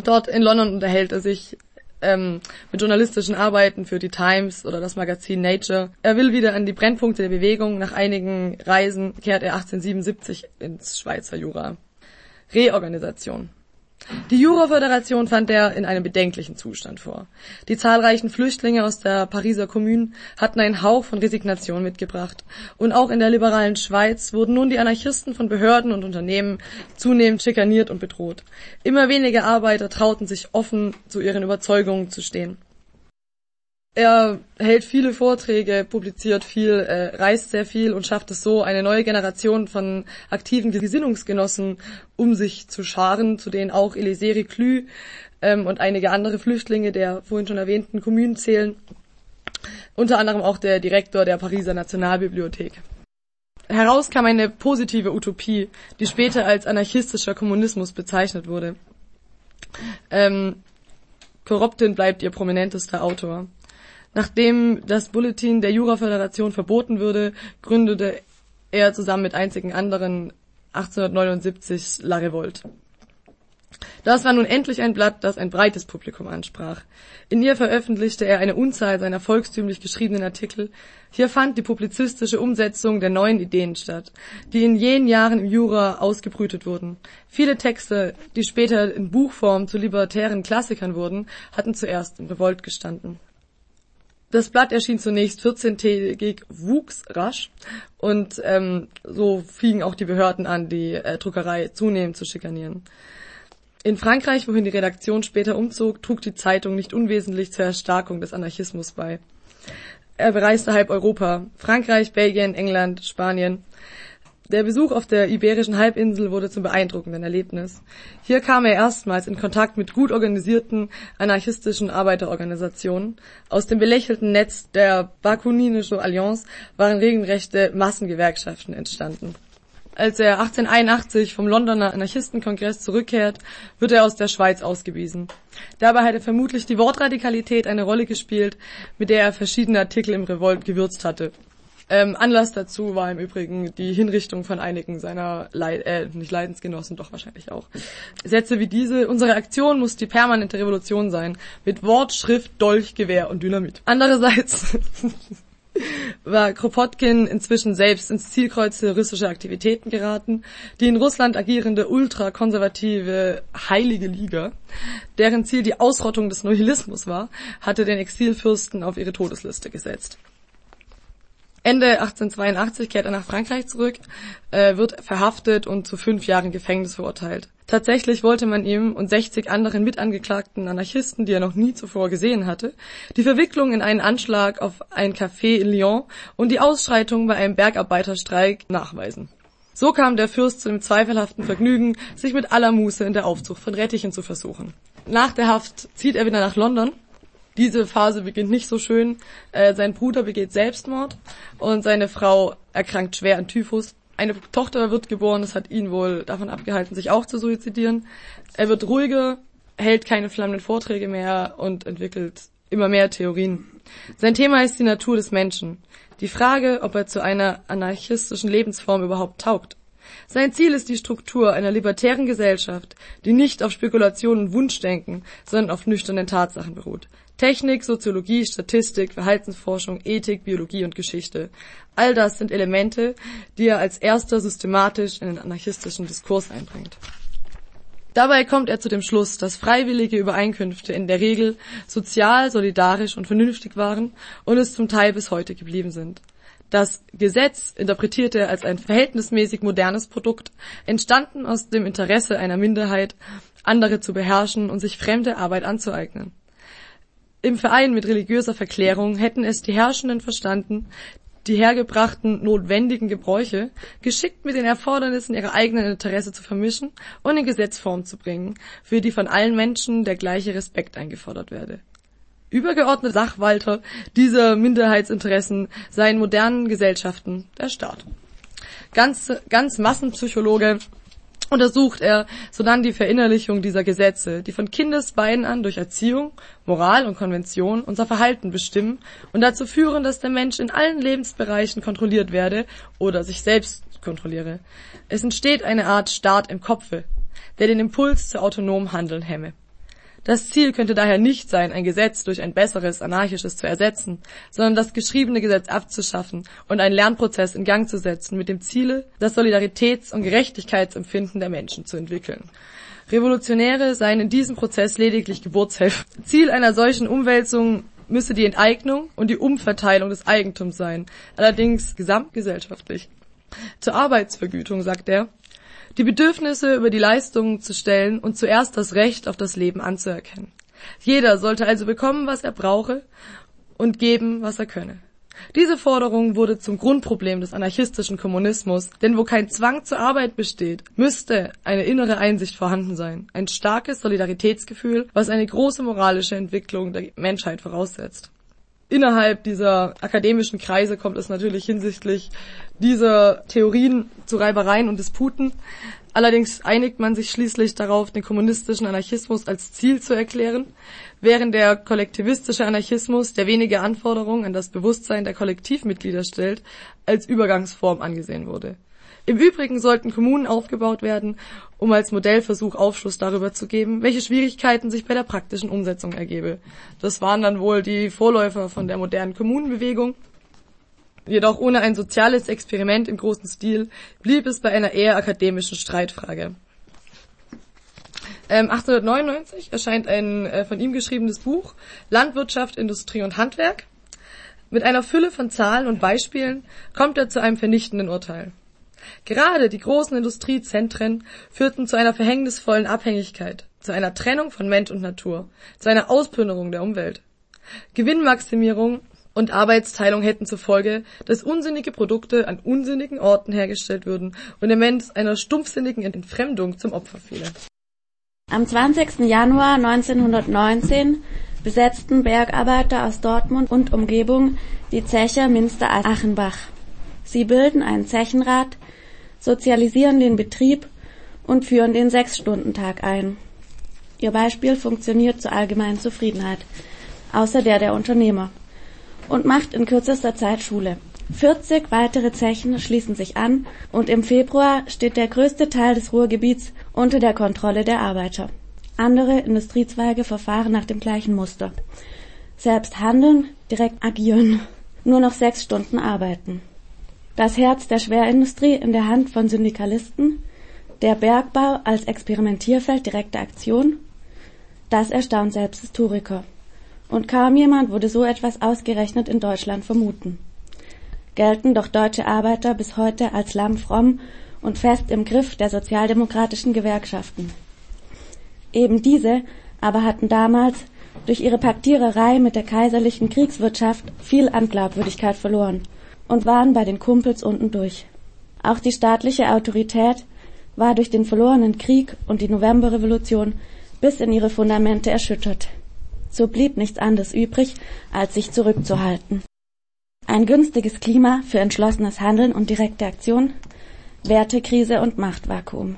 Dort in London unterhält er sich ähm, mit journalistischen Arbeiten für die Times oder das Magazin Nature. Er will wieder an die Brennpunkte der Bewegung. Nach einigen Reisen kehrt er 1877 ins Schweizer Jura. Reorganisation. Die Juraföderation fand er in einem bedenklichen Zustand vor. Die zahlreichen Flüchtlinge aus der Pariser Kommune hatten einen Hauch von Resignation mitgebracht, und auch in der liberalen Schweiz wurden nun die Anarchisten von Behörden und Unternehmen zunehmend schikaniert und bedroht. Immer weniger Arbeiter trauten sich offen zu ihren Überzeugungen zu stehen. Er hält viele Vorträge, publiziert viel, äh, reist sehr viel und schafft es so, eine neue Generation von aktiven Gesinnungsgenossen um sich zu scharen, zu denen auch Elisée Reclus ähm, und einige andere Flüchtlinge der vorhin schon erwähnten Kommunen zählen. Unter anderem auch der Direktor der Pariser Nationalbibliothek. Heraus kam eine positive Utopie, die später als anarchistischer Kommunismus bezeichnet wurde. Ähm, Korruptin bleibt ihr prominentester Autor. Nachdem das Bulletin der Juraföderation verboten wurde, gründete er zusammen mit einzigen anderen 1879 La Revolte. Das war nun endlich ein Blatt, das ein breites Publikum ansprach. In ihr veröffentlichte er eine Unzahl seiner volkstümlich geschriebenen Artikel. Hier fand die publizistische Umsetzung der neuen Ideen statt, die in jenen Jahren im Jura ausgebrütet wurden. Viele Texte, die später in Buchform zu libertären Klassikern wurden, hatten zuerst im Revolt gestanden. Das Blatt erschien zunächst 14-tägig, wuchs rasch und ähm, so fingen auch die Behörden an, die äh, Druckerei zunehmend zu schikanieren. In Frankreich, wohin die Redaktion später umzog, trug die Zeitung nicht unwesentlich zur Erstarkung des Anarchismus bei. Er bereiste halb Europa, Frankreich, Belgien, England, Spanien. Der Besuch auf der Iberischen Halbinsel wurde zum beeindruckenden Erlebnis. Hier kam er erstmals in Kontakt mit gut organisierten anarchistischen Arbeiterorganisationen. Aus dem belächelten Netz der Bakuninischen Allianz waren regelrechte Massengewerkschaften entstanden. Als er 1881 vom Londoner Anarchistenkongress zurückkehrt, wird er aus der Schweiz ausgewiesen. Dabei hat er vermutlich die Wortradikalität eine Rolle gespielt, mit der er verschiedene Artikel im Revolt gewürzt hatte. Ähm, Anlass dazu war im Übrigen die Hinrichtung von einigen seiner Leid äh, nicht Leidensgenossen, doch wahrscheinlich auch. Sätze wie diese, unsere Aktion muss die permanente Revolution sein, mit Wort, Schrift, Dolch, Gewehr und Dynamit. Andererseits war Kropotkin inzwischen selbst ins Zielkreuz terroristischer Aktivitäten geraten. Die in Russland agierende ultrakonservative Heilige Liga, deren Ziel die Ausrottung des Nihilismus war, hatte den Exilfürsten auf ihre Todesliste gesetzt. Ende 1882 kehrt er nach Frankreich zurück, äh, wird verhaftet und zu fünf Jahren Gefängnis verurteilt. Tatsächlich wollte man ihm und 60 anderen mitangeklagten Anarchisten, die er noch nie zuvor gesehen hatte, die Verwicklung in einen Anschlag auf ein Café in Lyon und die Ausschreitung bei einem Bergarbeiterstreik nachweisen. So kam der Fürst zu dem zweifelhaften Vergnügen, sich mit aller Muße in der Aufzucht von Rettichen zu versuchen. Nach der Haft zieht er wieder nach London. Diese Phase beginnt nicht so schön. Äh, sein Bruder begeht Selbstmord und seine Frau erkrankt schwer an Typhus eine Tochter wird geboren, das hat ihn wohl davon abgehalten, sich auch zu suizidieren. Er wird ruhiger, hält keine flammenden Vorträge mehr und entwickelt immer mehr Theorien. Sein Thema ist die Natur des Menschen. Die Frage, ob er zu einer anarchistischen Lebensform überhaupt taugt. Sein Ziel ist die Struktur einer libertären Gesellschaft, die nicht auf Spekulation und Wunschdenken, sondern auf nüchternen Tatsachen beruht. Technik, Soziologie, Statistik, Verhaltensforschung, Ethik, Biologie und Geschichte. All das sind Elemente, die er als erster systematisch in den anarchistischen Diskurs einbringt. Dabei kommt er zu dem Schluss, dass freiwillige Übereinkünfte in der Regel sozial, solidarisch und vernünftig waren und es zum Teil bis heute geblieben sind. Das Gesetz interpretiert er als ein verhältnismäßig modernes Produkt, entstanden aus dem Interesse einer Minderheit, andere zu beherrschen und sich fremde Arbeit anzueignen. Im Verein mit religiöser Verklärung hätten es die Herrschenden verstanden, die hergebrachten notwendigen Gebräuche geschickt mit den Erfordernissen ihrer eigenen Interesse zu vermischen und in Gesetzform zu bringen, für die von allen Menschen der gleiche Respekt eingefordert werde. Übergeordnete Sachwalter dieser Minderheitsinteressen seien modernen Gesellschaften der Staat. Ganz, ganz Massenpsychologe untersucht er sodann die Verinnerlichung dieser Gesetze, die von Kindesbeinen an durch Erziehung, Moral und Konvention unser Verhalten bestimmen und dazu führen, dass der Mensch in allen Lebensbereichen kontrolliert werde oder sich selbst kontrolliere. Es entsteht eine Art Staat im Kopfe, der den Impuls zu autonomem Handeln hemme. Das Ziel könnte daher nicht sein, ein Gesetz durch ein besseres, anarchisches zu ersetzen, sondern das geschriebene Gesetz abzuschaffen und einen Lernprozess in Gang zu setzen mit dem Ziele, das Solidaritäts- und Gerechtigkeitsempfinden der Menschen zu entwickeln. Revolutionäre seien in diesem Prozess lediglich Geburtshelfer. Ziel einer solchen Umwälzung müsse die Enteignung und die Umverteilung des Eigentums sein, allerdings gesamtgesellschaftlich. Zur Arbeitsvergütung, sagt er, die Bedürfnisse über die Leistungen zu stellen und zuerst das Recht auf das Leben anzuerkennen. Jeder sollte also bekommen, was er brauche und geben, was er könne. Diese Forderung wurde zum Grundproblem des anarchistischen Kommunismus, denn wo kein Zwang zur Arbeit besteht, müsste eine innere Einsicht vorhanden sein, ein starkes Solidaritätsgefühl, was eine große moralische Entwicklung der Menschheit voraussetzt. Innerhalb dieser akademischen Kreise kommt es natürlich hinsichtlich dieser Theorien zu Reibereien und Disputen. Allerdings einigt man sich schließlich darauf, den kommunistischen Anarchismus als Ziel zu erklären, während der kollektivistische Anarchismus, der wenige Anforderungen an das Bewusstsein der Kollektivmitglieder stellt, als Übergangsform angesehen wurde. Im Übrigen sollten Kommunen aufgebaut werden, um als Modellversuch Aufschluss darüber zu geben, welche Schwierigkeiten sich bei der praktischen Umsetzung ergebe. Das waren dann wohl die Vorläufer von der modernen Kommunenbewegung. Jedoch ohne ein soziales Experiment im großen Stil blieb es bei einer eher akademischen Streitfrage. Ähm, 1899 erscheint ein äh, von ihm geschriebenes Buch Landwirtschaft, Industrie und Handwerk. Mit einer Fülle von Zahlen und Beispielen kommt er zu einem vernichtenden Urteil. Gerade die großen Industriezentren führten zu einer verhängnisvollen Abhängigkeit, zu einer Trennung von Mensch und Natur, zu einer Ausplünderung der Umwelt. Gewinnmaximierung und Arbeitsteilung hätten zur Folge, dass unsinnige Produkte an unsinnigen Orten hergestellt würden und der Mensch einer stumpfsinnigen Entfremdung zum Opfer fiele. Am 20. Januar 1919 besetzten Bergarbeiter aus Dortmund und Umgebung die Zeche Minster-Achenbach. Sie bilden einen Zechenrat, sozialisieren den Betrieb und führen den Sechs-Stunden-Tag ein. Ihr Beispiel funktioniert zur allgemeinen Zufriedenheit, außer der der Unternehmer, und macht in kürzester Zeit Schule. 40 weitere Zechen schließen sich an und im Februar steht der größte Teil des Ruhrgebiets unter der Kontrolle der Arbeiter. Andere Industriezweige verfahren nach dem gleichen Muster. Selbst handeln, direkt agieren, nur noch sechs Stunden arbeiten. Das Herz der Schwerindustrie in der Hand von Syndikalisten, der Bergbau als Experimentierfeld direkter Aktion, das erstaunt selbst Historiker. Und kaum jemand würde so etwas ausgerechnet in Deutschland vermuten. Gelten doch deutsche Arbeiter bis heute als lammfromm und fest im Griff der sozialdemokratischen Gewerkschaften. Eben diese aber hatten damals durch ihre Paktiererei mit der kaiserlichen Kriegswirtschaft viel an Glaubwürdigkeit verloren und waren bei den Kumpels unten durch. Auch die staatliche Autorität war durch den verlorenen Krieg und die Novemberrevolution bis in ihre Fundamente erschüttert. So blieb nichts anderes übrig, als sich zurückzuhalten. Ein günstiges Klima für entschlossenes Handeln und direkte Aktion, Wertekrise und Machtvakuum.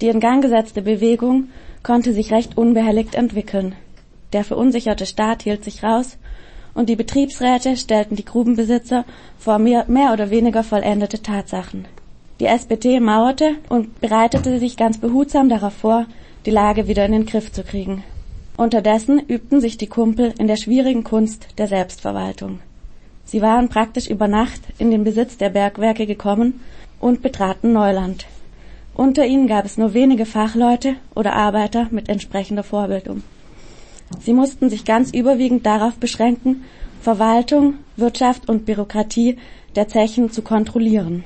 Die in Gang gesetzte Bewegung konnte sich recht unbehelligt entwickeln. Der verunsicherte Staat hielt sich raus und die Betriebsräte stellten die Grubenbesitzer vor mehr, mehr oder weniger vollendete Tatsachen. Die SPD mauerte und bereitete sich ganz behutsam darauf vor, die Lage wieder in den Griff zu kriegen. Unterdessen übten sich die Kumpel in der schwierigen Kunst der Selbstverwaltung. Sie waren praktisch über Nacht in den Besitz der Bergwerke gekommen und betraten Neuland. Unter ihnen gab es nur wenige Fachleute oder Arbeiter mit entsprechender Vorbildung. Sie mussten sich ganz überwiegend darauf beschränken, Verwaltung, Wirtschaft und Bürokratie der Zechen zu kontrollieren.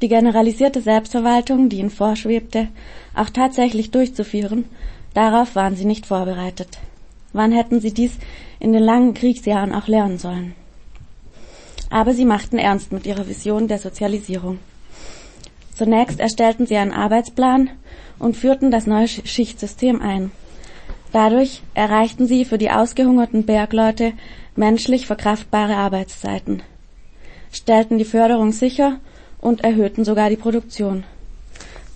Die generalisierte Selbstverwaltung, die ihnen vorschwebte, auch tatsächlich durchzuführen, darauf waren sie nicht vorbereitet. Wann hätten sie dies in den langen Kriegsjahren auch lernen sollen? Aber sie machten ernst mit ihrer Vision der Sozialisierung. Zunächst erstellten sie einen Arbeitsplan und führten das neue Schichtsystem ein. Dadurch erreichten sie für die ausgehungerten Bergleute menschlich verkraftbare Arbeitszeiten, stellten die Förderung sicher und erhöhten sogar die Produktion.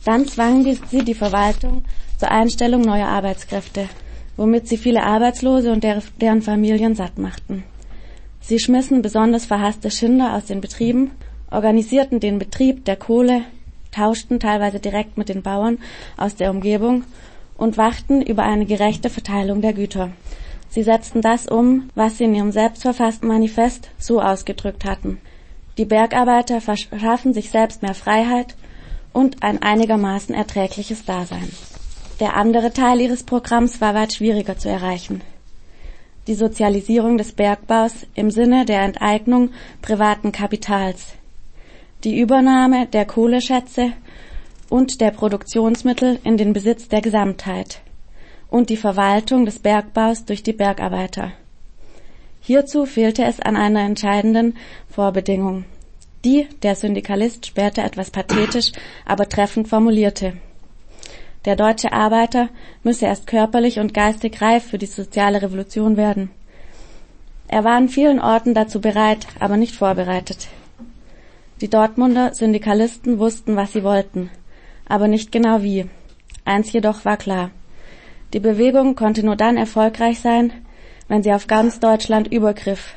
Dann zwangen sie die Verwaltung zur Einstellung neuer Arbeitskräfte, womit sie viele Arbeitslose und deren Familien satt machten. Sie schmissen besonders verhasste Schinder aus den Betrieben, organisierten den Betrieb der Kohle, tauschten teilweise direkt mit den Bauern aus der Umgebung und wachten über eine gerechte Verteilung der Güter. Sie setzten das um, was sie in ihrem selbstverfassten Manifest so ausgedrückt hatten. Die Bergarbeiter verschaffen sich selbst mehr Freiheit und ein einigermaßen erträgliches Dasein. Der andere Teil ihres Programms war weit schwieriger zu erreichen. Die Sozialisierung des Bergbaus im Sinne der Enteignung privaten Kapitals. Die Übernahme der Kohleschätze und der Produktionsmittel in den Besitz der Gesamtheit und die Verwaltung des Bergbaus durch die Bergarbeiter. Hierzu fehlte es an einer entscheidenden Vorbedingung, die der Syndikalist später etwas pathetisch, aber treffend formulierte. Der deutsche Arbeiter müsse erst körperlich und geistig reif für die soziale Revolution werden. Er war an vielen Orten dazu bereit, aber nicht vorbereitet. Die Dortmunder Syndikalisten wussten, was sie wollten, aber nicht genau wie. Eins jedoch war klar. Die Bewegung konnte nur dann erfolgreich sein, wenn sie auf ganz Deutschland übergriff.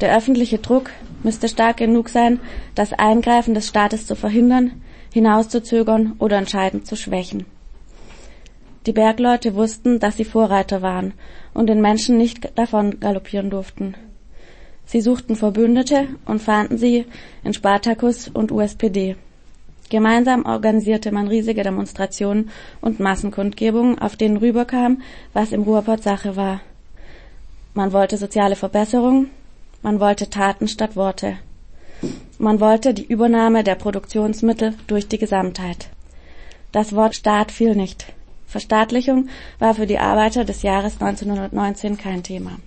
Der öffentliche Druck müsste stark genug sein, das Eingreifen des Staates zu verhindern, hinauszuzögern oder entscheidend zu schwächen. Die Bergleute wussten, dass sie Vorreiter waren und den Menschen nicht davon galoppieren durften. Sie suchten Verbündete und fanden sie in Spartacus und USPD. Gemeinsam organisierte man riesige Demonstrationen und Massenkundgebungen, auf denen rüberkam, was im Ruhrpott Sache war. Man wollte soziale Verbesserung, man wollte Taten statt Worte. Man wollte die Übernahme der Produktionsmittel durch die Gesamtheit. Das Wort Staat fiel nicht. Verstaatlichung war für die Arbeiter des Jahres 1919 kein Thema.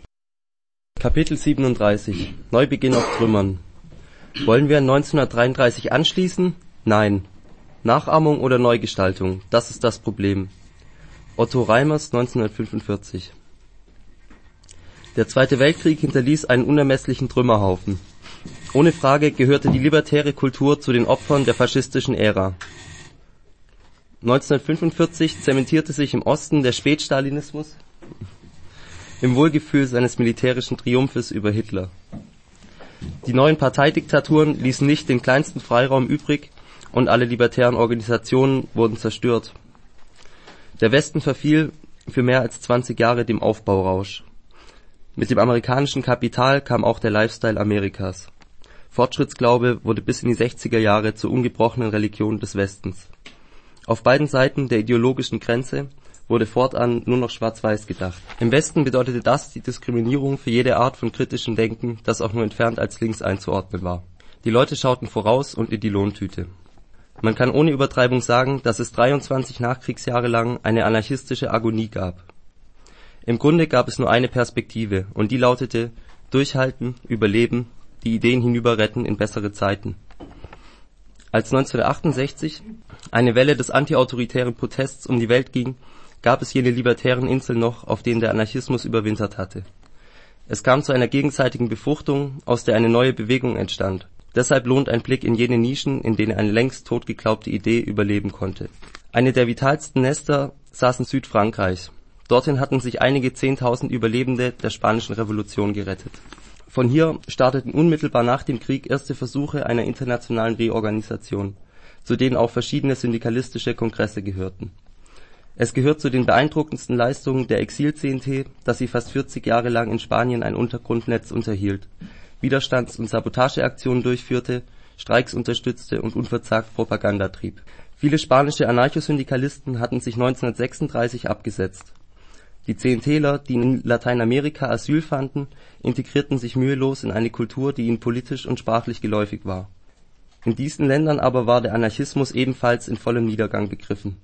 Kapitel 37 Neubeginn auf Trümmern Wollen wir 1933 anschließen? Nein. Nachahmung oder Neugestaltung, das ist das Problem. Otto Reimers 1945 Der Zweite Weltkrieg hinterließ einen unermesslichen Trümmerhaufen. Ohne Frage gehörte die libertäre Kultur zu den Opfern der faschistischen Ära. 1945 zementierte sich im Osten der Spätstalinismus im Wohlgefühl seines militärischen Triumphes über Hitler. Die neuen Parteidiktaturen ließen nicht den kleinsten Freiraum übrig und alle libertären Organisationen wurden zerstört. Der Westen verfiel für mehr als 20 Jahre dem Aufbaurausch. Mit dem amerikanischen Kapital kam auch der Lifestyle Amerikas. Fortschrittsglaube wurde bis in die 60er Jahre zur ungebrochenen Religion des Westens. Auf beiden Seiten der ideologischen Grenze wurde fortan nur noch schwarz-weiß gedacht. Im Westen bedeutete das die Diskriminierung für jede Art von kritischem Denken, das auch nur entfernt als links einzuordnen war. Die Leute schauten voraus und in die Lohntüte. Man kann ohne Übertreibung sagen, dass es 23 Nachkriegsjahre lang eine anarchistische Agonie gab. Im Grunde gab es nur eine Perspektive, und die lautete Durchhalten, Überleben, die Ideen hinüberretten in bessere Zeiten. Als 1968 eine Welle des antiautoritären Protests um die Welt ging, gab es jene libertären Inseln noch, auf denen der Anarchismus überwintert hatte. Es kam zu einer gegenseitigen Befruchtung, aus der eine neue Bewegung entstand. Deshalb lohnt ein Blick in jene Nischen, in denen eine längst totgeglaubte Idee überleben konnte. Eine der vitalsten Nester saß in Südfrankreich. Dorthin hatten sich einige Zehntausend Überlebende der Spanischen Revolution gerettet von hier starteten unmittelbar nach dem Krieg erste Versuche einer internationalen Reorganisation, zu denen auch verschiedene syndikalistische Kongresse gehörten. Es gehört zu den beeindruckendsten Leistungen der Exil-CNT, dass sie fast 40 Jahre lang in Spanien ein Untergrundnetz unterhielt, Widerstands- und Sabotageaktionen durchführte, Streiks unterstützte und unverzagt Propaganda trieb. Viele spanische Anarchosyndikalisten hatten sich 1936 abgesetzt die Zehntäler, die in Lateinamerika Asyl fanden, integrierten sich mühelos in eine Kultur, die ihnen politisch und sprachlich geläufig war. In diesen Ländern aber war der Anarchismus ebenfalls in vollem Niedergang begriffen.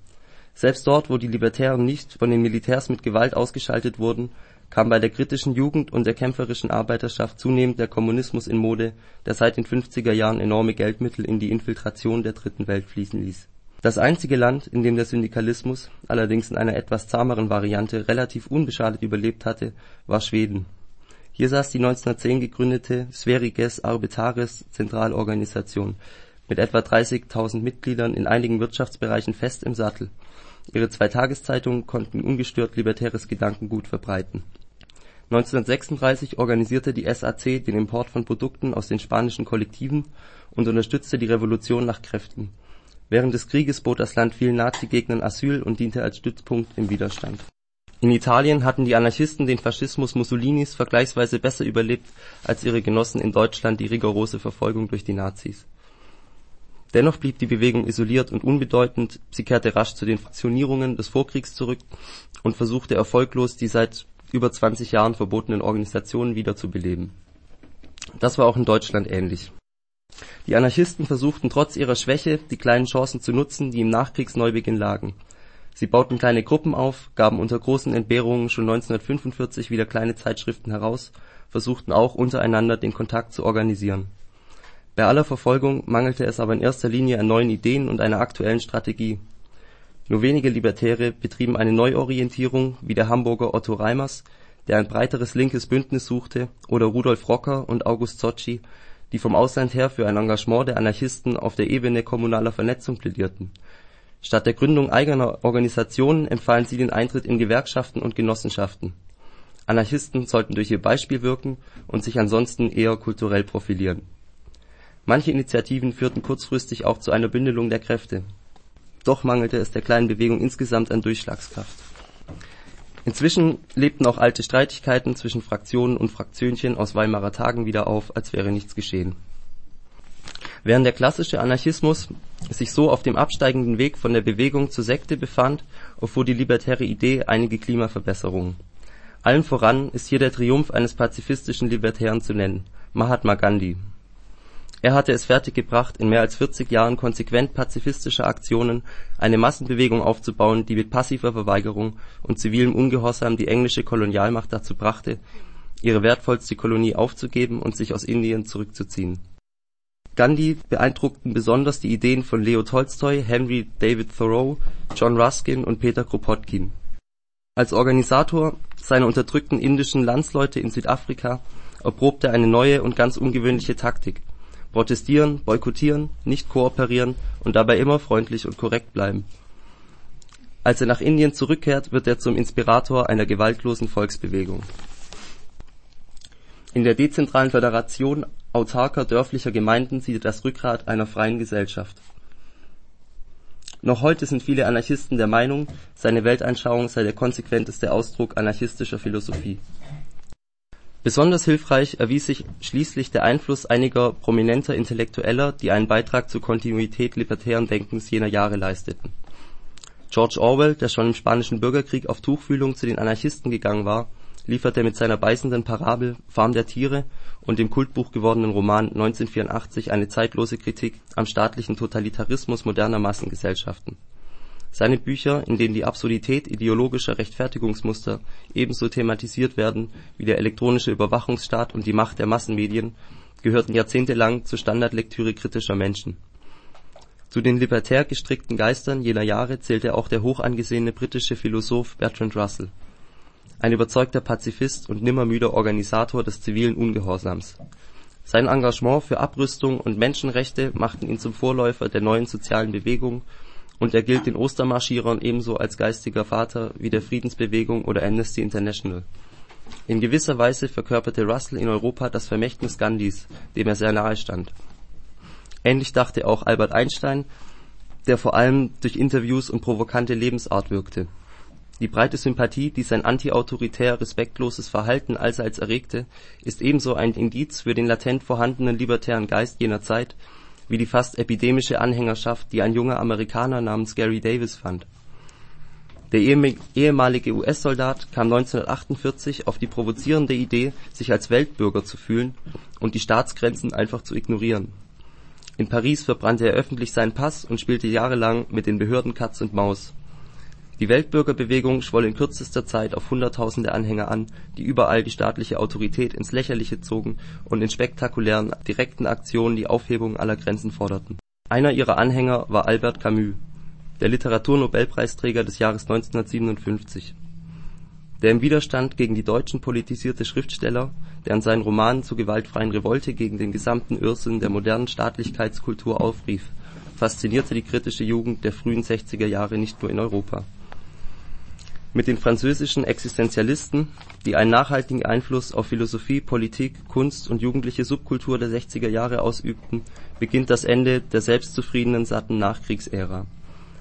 Selbst dort, wo die Libertären nicht von den Militärs mit Gewalt ausgeschaltet wurden, kam bei der kritischen Jugend und der kämpferischen Arbeiterschaft zunehmend der Kommunismus in Mode, der seit den 50er Jahren enorme Geldmittel in die Infiltration der Dritten Welt fließen ließ das einzige Land, in dem der Syndikalismus, allerdings in einer etwas zahmeren Variante, relativ unbeschadet überlebt hatte, war Schweden. Hier saß die 1910 gegründete Sveriges Arbetares Zentralorganisation mit etwa 30.000 Mitgliedern in einigen Wirtschaftsbereichen fest im Sattel. Ihre zwei Tageszeitungen konnten ungestört libertäres Gedankengut verbreiten. 1936 organisierte die SAC den Import von Produkten aus den spanischen Kollektiven und unterstützte die Revolution nach Kräften Während des Krieges bot das Land vielen Nazi-Gegnern Asyl und diente als Stützpunkt im Widerstand. In Italien hatten die Anarchisten den Faschismus Mussolinis vergleichsweise besser überlebt als ihre Genossen in Deutschland die rigorose Verfolgung durch die Nazis. Dennoch blieb die Bewegung isoliert und unbedeutend, sie kehrte rasch zu den Fraktionierungen des Vorkriegs zurück und versuchte erfolglos, die seit über 20 Jahren verbotenen Organisationen wiederzubeleben. Das war auch in Deutschland ähnlich die Anarchisten versuchten trotz ihrer Schwäche, die kleinen Chancen zu nutzen, die im Nachkriegsneubeginn lagen. Sie bauten kleine Gruppen auf, gaben unter großen Entbehrungen schon 1945 wieder kleine Zeitschriften heraus, versuchten auch untereinander den Kontakt zu organisieren. Bei aller Verfolgung mangelte es aber in erster Linie an neuen Ideen und einer aktuellen Strategie. Nur wenige Libertäre betrieben eine Neuorientierung wie der Hamburger Otto Reimers, der ein breiteres linkes Bündnis suchte, oder Rudolf Rocker und August Zocchi, die vom Ausland her für ein Engagement der Anarchisten auf der Ebene kommunaler Vernetzung plädierten. Statt der Gründung eigener Organisationen empfahlen sie den Eintritt in Gewerkschaften und Genossenschaften. Anarchisten sollten durch ihr Beispiel wirken und sich ansonsten eher kulturell profilieren. Manche Initiativen führten kurzfristig auch zu einer Bündelung der Kräfte. Doch mangelte es der kleinen Bewegung insgesamt an Durchschlagskraft. Inzwischen lebten auch alte Streitigkeiten zwischen Fraktionen und Fraktionchen aus Weimarer Tagen wieder auf, als wäre nichts geschehen. Während der klassische Anarchismus sich so auf dem absteigenden Weg von der Bewegung zur Sekte befand, erfuhr die libertäre Idee einige Klimaverbesserungen. Allen voran ist hier der Triumph eines pazifistischen Libertären zu nennen, Mahatma Gandhi. Er hatte es fertiggebracht, in mehr als 40 Jahren konsequent pazifistischer Aktionen eine Massenbewegung aufzubauen, die mit passiver Verweigerung und zivilem Ungehorsam die englische Kolonialmacht dazu brachte, ihre wertvollste Kolonie aufzugeben und sich aus Indien zurückzuziehen. Gandhi beeindruckten besonders die Ideen von Leo Tolstoi, Henry David Thoreau, John Ruskin und Peter Kropotkin. Als Organisator seiner unterdrückten indischen Landsleute in Südafrika erprobte er eine neue und ganz ungewöhnliche Taktik protestieren, boykottieren, nicht kooperieren und dabei immer freundlich und korrekt bleiben. Als er nach Indien zurückkehrt, wird er zum Inspirator einer gewaltlosen Volksbewegung. In der dezentralen Föderation autarker dörflicher Gemeinden sieht er das Rückgrat einer freien Gesellschaft. Noch heute sind viele Anarchisten der Meinung, seine Weltanschauung sei der konsequenteste Ausdruck anarchistischer Philosophie Besonders hilfreich erwies sich schließlich der Einfluss einiger prominenter Intellektueller, die einen Beitrag zur Kontinuität libertären Denkens jener Jahre leisteten. George Orwell, der schon im Spanischen Bürgerkrieg auf Tuchfühlung zu den Anarchisten gegangen war, lieferte mit seiner beißenden Parabel Farm der Tiere und dem Kultbuch gewordenen Roman 1984 eine zeitlose Kritik am staatlichen Totalitarismus moderner Massengesellschaften seine Bücher, in denen die Absurdität ideologischer Rechtfertigungsmuster ebenso thematisiert werden wie der elektronische Überwachungsstaat und die Macht der Massenmedien, gehörten jahrzehntelang zur Standardlektüre kritischer Menschen. Zu den libertär gestrickten Geistern jener Jahre zählte auch der hochangesehene britische Philosoph Bertrand Russell, ein überzeugter Pazifist und nimmermüder Organisator des zivilen Ungehorsams. Sein Engagement für Abrüstung und Menschenrechte machten ihn zum Vorläufer der neuen sozialen Bewegung und er gilt den Ostermarschierern ebenso als geistiger Vater wie der Friedensbewegung oder Amnesty International. In gewisser Weise verkörperte Russell in Europa das Vermächtnis Gandhis, dem er sehr nahe stand. Ähnlich dachte auch Albert Einstein, der vor allem durch Interviews und provokante Lebensart wirkte. Die breite Sympathie, die sein antiautoritär respektloses Verhalten allseits erregte, ist ebenso ein Indiz für den latent vorhandenen libertären Geist jener Zeit wie die fast epidemische Anhängerschaft, die ein junger Amerikaner namens Gary Davis fand. Der ehemalige US-Soldat kam 1948 auf die provozierende Idee, sich als Weltbürger zu fühlen und die Staatsgrenzen einfach zu ignorieren. In Paris verbrannte er öffentlich seinen Pass und spielte jahrelang mit den Behörden Katz und Maus die Weltbürgerbewegung schwoll in kürzester Zeit auf Hunderttausende Anhänger an, die überall die staatliche Autorität ins Lächerliche zogen und in spektakulären, direkten Aktionen die Aufhebung aller Grenzen forderten. Einer ihrer Anhänger war Albert Camus, der Literaturnobelpreisträger des Jahres 1957. Der im Widerstand gegen die Deutschen politisierte Schriftsteller, der in seinen Romanen zur gewaltfreien Revolte gegen den gesamten Irrsinn der modernen Staatlichkeitskultur aufrief, faszinierte die kritische Jugend der frühen 60er Jahre nicht nur in Europa mit den französischen Existenzialisten, die einen nachhaltigen Einfluss auf Philosophie, Politik, Kunst und jugendliche Subkultur der 60er Jahre ausübten, beginnt das Ende der selbstzufriedenen, satten Nachkriegsära.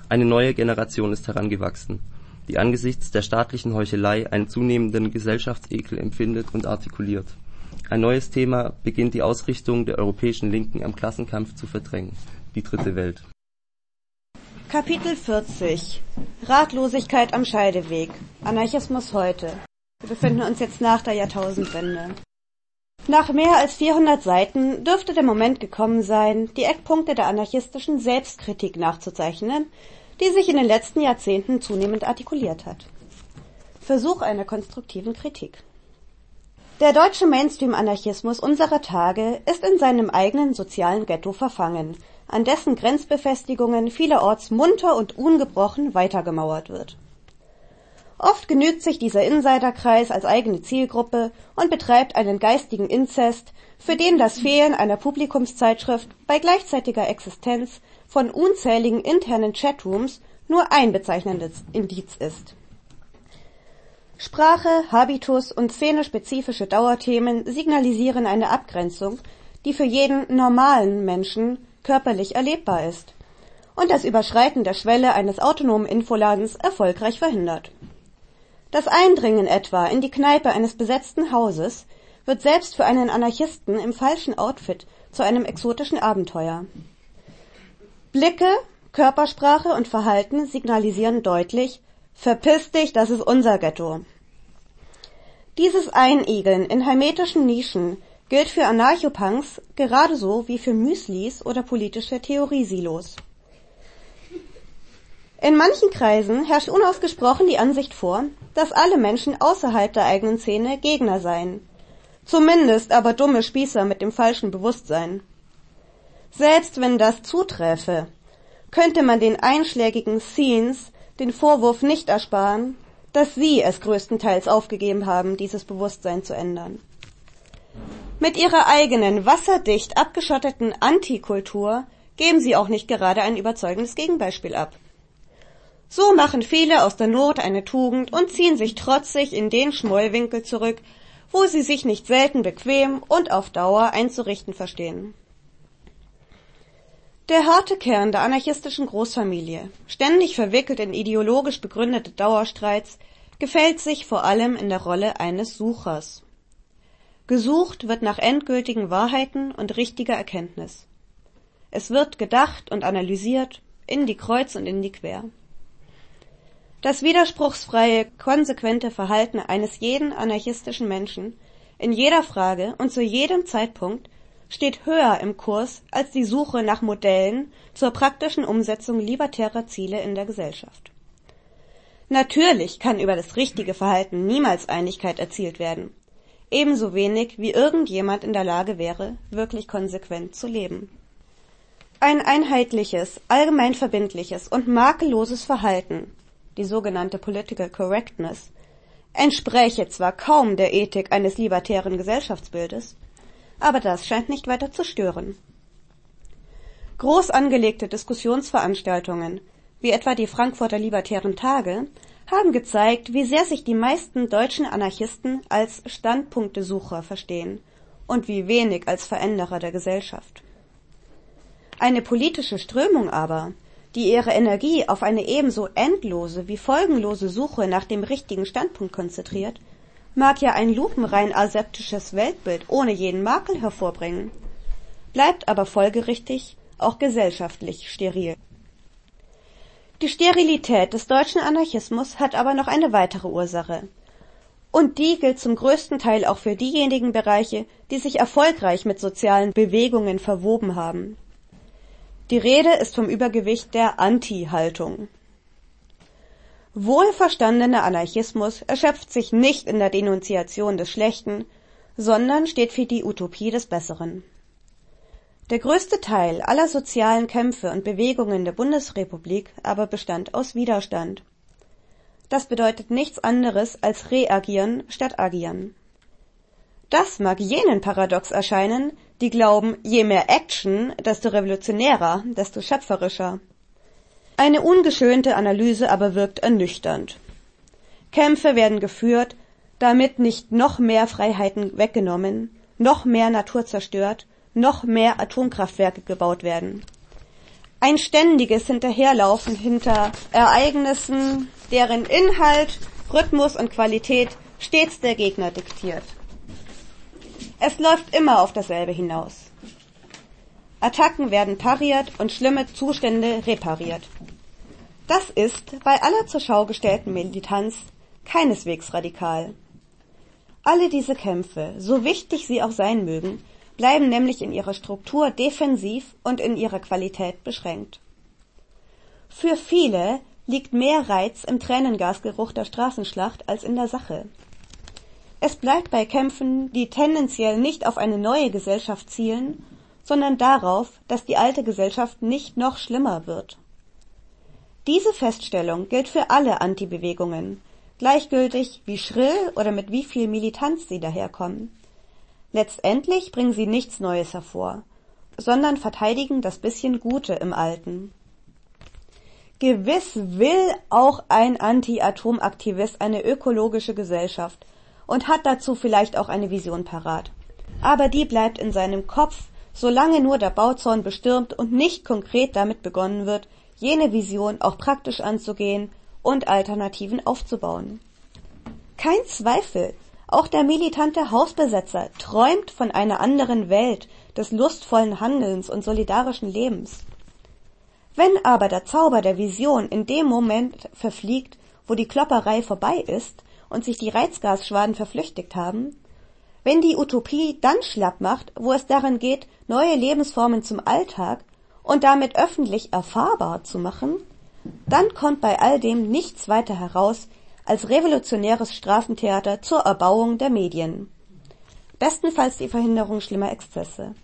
Eine neue Generation ist herangewachsen, die angesichts der staatlichen Heuchelei einen zunehmenden Gesellschaftsekel empfindet und artikuliert. Ein neues Thema beginnt die Ausrichtung der europäischen Linken am Klassenkampf zu verdrängen: die Dritte Welt Kapitel 40 Ratlosigkeit am Scheideweg Anarchismus heute Wir befinden uns jetzt nach der Jahrtausendwende. Nach mehr als 400 Seiten dürfte der Moment gekommen sein, die Eckpunkte der anarchistischen Selbstkritik nachzuzeichnen, die sich in den letzten Jahrzehnten zunehmend artikuliert hat. Versuch einer konstruktiven Kritik. Der deutsche Mainstream-Anarchismus unserer Tage ist in seinem eigenen sozialen Ghetto verfangen, an dessen Grenzbefestigungen vielerorts munter und ungebrochen weitergemauert wird. Oft genügt sich dieser Insiderkreis als eigene Zielgruppe und betreibt einen geistigen Inzest, für den das Fehlen einer Publikumszeitschrift bei gleichzeitiger Existenz von unzähligen internen Chatrooms nur ein bezeichnendes Indiz ist. Sprache, Habitus und szenespezifische Dauerthemen signalisieren eine Abgrenzung, die für jeden normalen Menschen körperlich erlebbar ist und das Überschreiten der Schwelle eines autonomen Infoladens erfolgreich verhindert. Das Eindringen etwa in die Kneipe eines besetzten Hauses wird selbst für einen Anarchisten im falschen Outfit zu einem exotischen Abenteuer. Blicke, Körpersprache und Verhalten signalisieren deutlich, verpiss dich, das ist unser Ghetto. Dieses Einigeln in hermetischen Nischen gilt für Anarchopunks gerade so wie für Müslis oder politische Theoriesilos. In manchen Kreisen herrscht unausgesprochen die Ansicht vor, dass alle Menschen außerhalb der eigenen Szene Gegner seien. Zumindest aber dumme Spießer mit dem falschen Bewusstsein. Selbst wenn das zuträfe, könnte man den einschlägigen Scenes den Vorwurf nicht ersparen, dass sie es größtenteils aufgegeben haben, dieses Bewusstsein zu ändern. Mit ihrer eigenen wasserdicht abgeschotteten Antikultur geben sie auch nicht gerade ein überzeugendes Gegenbeispiel ab. So machen viele aus der Not eine Tugend und ziehen sich trotzig in den Schmollwinkel zurück, wo sie sich nicht selten bequem und auf Dauer einzurichten verstehen. Der harte Kern der anarchistischen Großfamilie, ständig verwickelt in ideologisch begründete Dauerstreits, gefällt sich vor allem in der Rolle eines Suchers. Gesucht wird nach endgültigen Wahrheiten und richtiger Erkenntnis. Es wird gedacht und analysiert, in die Kreuz und in die Quer. Das widerspruchsfreie, konsequente Verhalten eines jeden anarchistischen Menschen in jeder Frage und zu jedem Zeitpunkt steht höher im Kurs als die Suche nach Modellen zur praktischen Umsetzung libertärer Ziele in der Gesellschaft. Natürlich kann über das richtige Verhalten niemals Einigkeit erzielt werden, ebenso wenig wie irgendjemand in der Lage wäre, wirklich konsequent zu leben. Ein einheitliches, allgemein verbindliches und makelloses Verhalten die sogenannte Political Correctness, entspräche zwar kaum der Ethik eines libertären Gesellschaftsbildes, aber das scheint nicht weiter zu stören. Groß angelegte Diskussionsveranstaltungen, wie etwa die Frankfurter Libertären Tage, haben gezeigt, wie sehr sich die meisten deutschen Anarchisten als Standpunktesucher verstehen und wie wenig als Veränderer der Gesellschaft. Eine politische Strömung aber, die ihre Energie auf eine ebenso endlose wie folgenlose Suche nach dem richtigen Standpunkt konzentriert, mag ja ein lupenrein aseptisches Weltbild ohne jeden Makel hervorbringen, bleibt aber folgerichtig auch gesellschaftlich steril. Die Sterilität des deutschen Anarchismus hat aber noch eine weitere Ursache. Und die gilt zum größten Teil auch für diejenigen Bereiche, die sich erfolgreich mit sozialen Bewegungen verwoben haben. Die Rede ist vom Übergewicht der Anti-Haltung. Wohlverstandener Anarchismus erschöpft sich nicht in der Denunziation des Schlechten, sondern steht für die Utopie des Besseren. Der größte Teil aller sozialen Kämpfe und Bewegungen der Bundesrepublik aber bestand aus Widerstand. Das bedeutet nichts anderes als reagieren statt agieren. Das mag jenen paradox erscheinen, die glauben, je mehr Action, desto revolutionärer, desto schöpferischer. Eine ungeschönte Analyse aber wirkt ernüchternd. Kämpfe werden geführt, damit nicht noch mehr Freiheiten weggenommen, noch mehr Natur zerstört, noch mehr Atomkraftwerke gebaut werden. Ein ständiges Hinterherlaufen hinter Ereignissen, deren Inhalt, Rhythmus und Qualität stets der Gegner diktiert. Es läuft immer auf dasselbe hinaus. Attacken werden pariert und schlimme Zustände repariert. Das ist bei aller zur Schau gestellten Militanz keineswegs radikal. Alle diese Kämpfe, so wichtig sie auch sein mögen, bleiben nämlich in ihrer Struktur defensiv und in ihrer Qualität beschränkt. Für viele liegt mehr Reiz im Tränengasgeruch der Straßenschlacht als in der Sache. Es bleibt bei Kämpfen, die tendenziell nicht auf eine neue Gesellschaft zielen, sondern darauf, dass die alte Gesellschaft nicht noch schlimmer wird. Diese Feststellung gilt für alle Antibewegungen, gleichgültig wie schrill oder mit wie viel Militanz sie daherkommen. Letztendlich bringen sie nichts Neues hervor, sondern verteidigen das bisschen Gute im Alten. Gewiss will auch ein Anti-Atom-Aktivist eine ökologische Gesellschaft und hat dazu vielleicht auch eine Vision parat. Aber die bleibt in seinem Kopf, solange nur der Bauzaun bestürmt und nicht konkret damit begonnen wird, jene Vision auch praktisch anzugehen und Alternativen aufzubauen. Kein Zweifel, auch der militante Hausbesetzer träumt von einer anderen Welt des lustvollen Handelns und solidarischen Lebens. Wenn aber der Zauber der Vision in dem Moment verfliegt, wo die Klopperei vorbei ist und sich die Reizgasschwaden verflüchtigt haben, wenn die Utopie dann schlapp macht, wo es daran geht, neue Lebensformen zum Alltag und damit öffentlich erfahrbar zu machen, dann kommt bei all dem nichts weiter heraus als revolutionäres Straßentheater zur Erbauung der Medien. Bestenfalls die Verhinderung schlimmer Exzesse.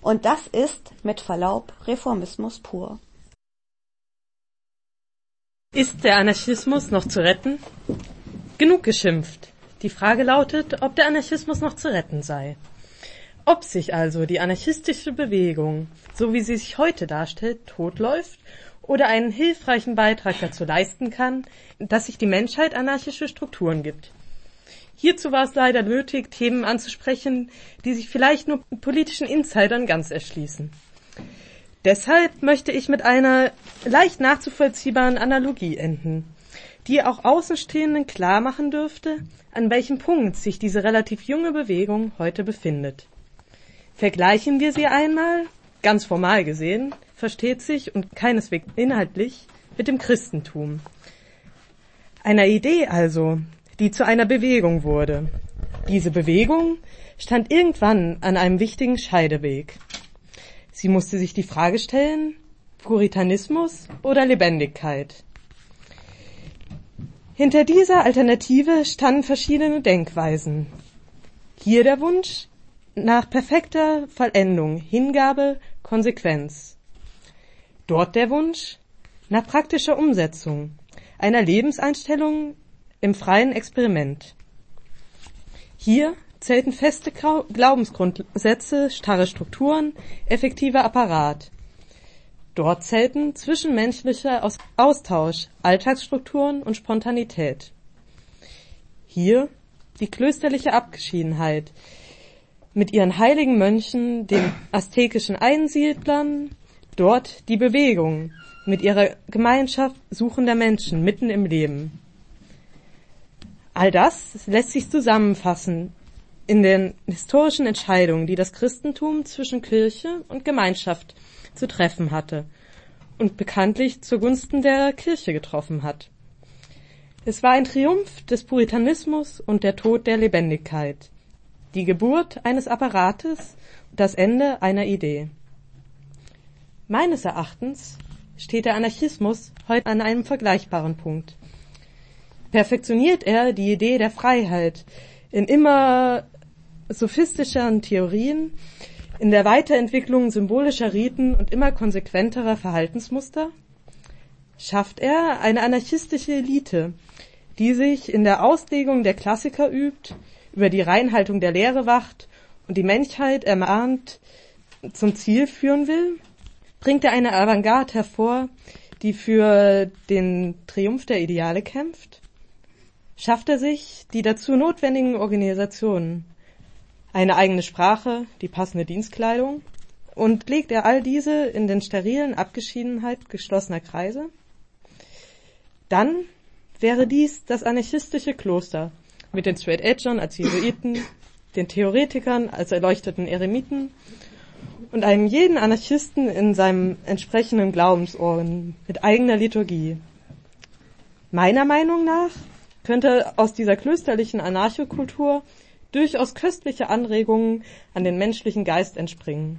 Und das ist, mit Verlaub, Reformismus pur. Ist der Anarchismus noch zu retten? Genug geschimpft. Die Frage lautet, ob der Anarchismus noch zu retten sei. Ob sich also die anarchistische Bewegung, so wie sie sich heute darstellt, totläuft oder einen hilfreichen Beitrag dazu leisten kann, dass sich die Menschheit anarchische Strukturen gibt. Hierzu war es leider nötig, Themen anzusprechen, die sich vielleicht nur politischen Insidern ganz erschließen. Deshalb möchte ich mit einer leicht nachzuvollziehbaren Analogie enden, die auch Außenstehenden klar machen dürfte, an welchem Punkt sich diese relativ junge Bewegung heute befindet. Vergleichen wir sie einmal, ganz formal gesehen, versteht sich und keineswegs inhaltlich mit dem Christentum. Einer Idee also, die zu einer Bewegung wurde. Diese Bewegung stand irgendwann an einem wichtigen Scheideweg. Sie musste sich die Frage stellen, Puritanismus oder Lebendigkeit. Hinter dieser Alternative standen verschiedene Denkweisen. Hier der Wunsch nach perfekter Vollendung, Hingabe, Konsequenz. Dort der Wunsch nach praktischer Umsetzung einer Lebenseinstellung im freien Experiment. Hier zählten feste Glaubensgrundsätze, starre Strukturen, effektiver Apparat. Dort zählten zwischenmenschlicher Austausch, Alltagsstrukturen und Spontanität. Hier die klösterliche Abgeschiedenheit mit ihren heiligen Mönchen, den aztekischen Einsiedlern, dort die Bewegung mit ihrer Gemeinschaft suchender Menschen mitten im Leben. All das lässt sich zusammenfassen in den historischen Entscheidungen, die das Christentum zwischen Kirche und Gemeinschaft zu treffen hatte und bekanntlich zugunsten der Kirche getroffen hat. Es war ein Triumph des Puritanismus und der Tod der Lebendigkeit, die Geburt eines Apparates und das Ende einer Idee. Meines Erachtens steht der Anarchismus heute an einem vergleichbaren Punkt perfektioniert er die Idee der Freiheit in immer sophistischeren Theorien, in der Weiterentwicklung symbolischer Riten und immer konsequenterer Verhaltensmuster? Schafft er eine anarchistische Elite, die sich in der Auslegung der Klassiker übt, über die Reinhaltung der Lehre wacht und die Menschheit ermahnt zum Ziel führen will? Bringt er eine Avantgarde hervor, die für den Triumph der Ideale kämpft? schafft er sich die dazu notwendigen Organisationen, eine eigene Sprache, die passende Dienstkleidung und legt er all diese in den sterilen Abgeschiedenheit geschlossener Kreise? Dann wäre dies das anarchistische Kloster mit den Straight Edgern als Jesuiten, den Theoretikern als erleuchteten Eremiten und einem jeden Anarchisten in seinem entsprechenden Glaubensohren mit eigener Liturgie. Meiner Meinung nach könnte aus dieser klösterlichen Anarchokultur durchaus köstliche Anregungen an den menschlichen Geist entspringen,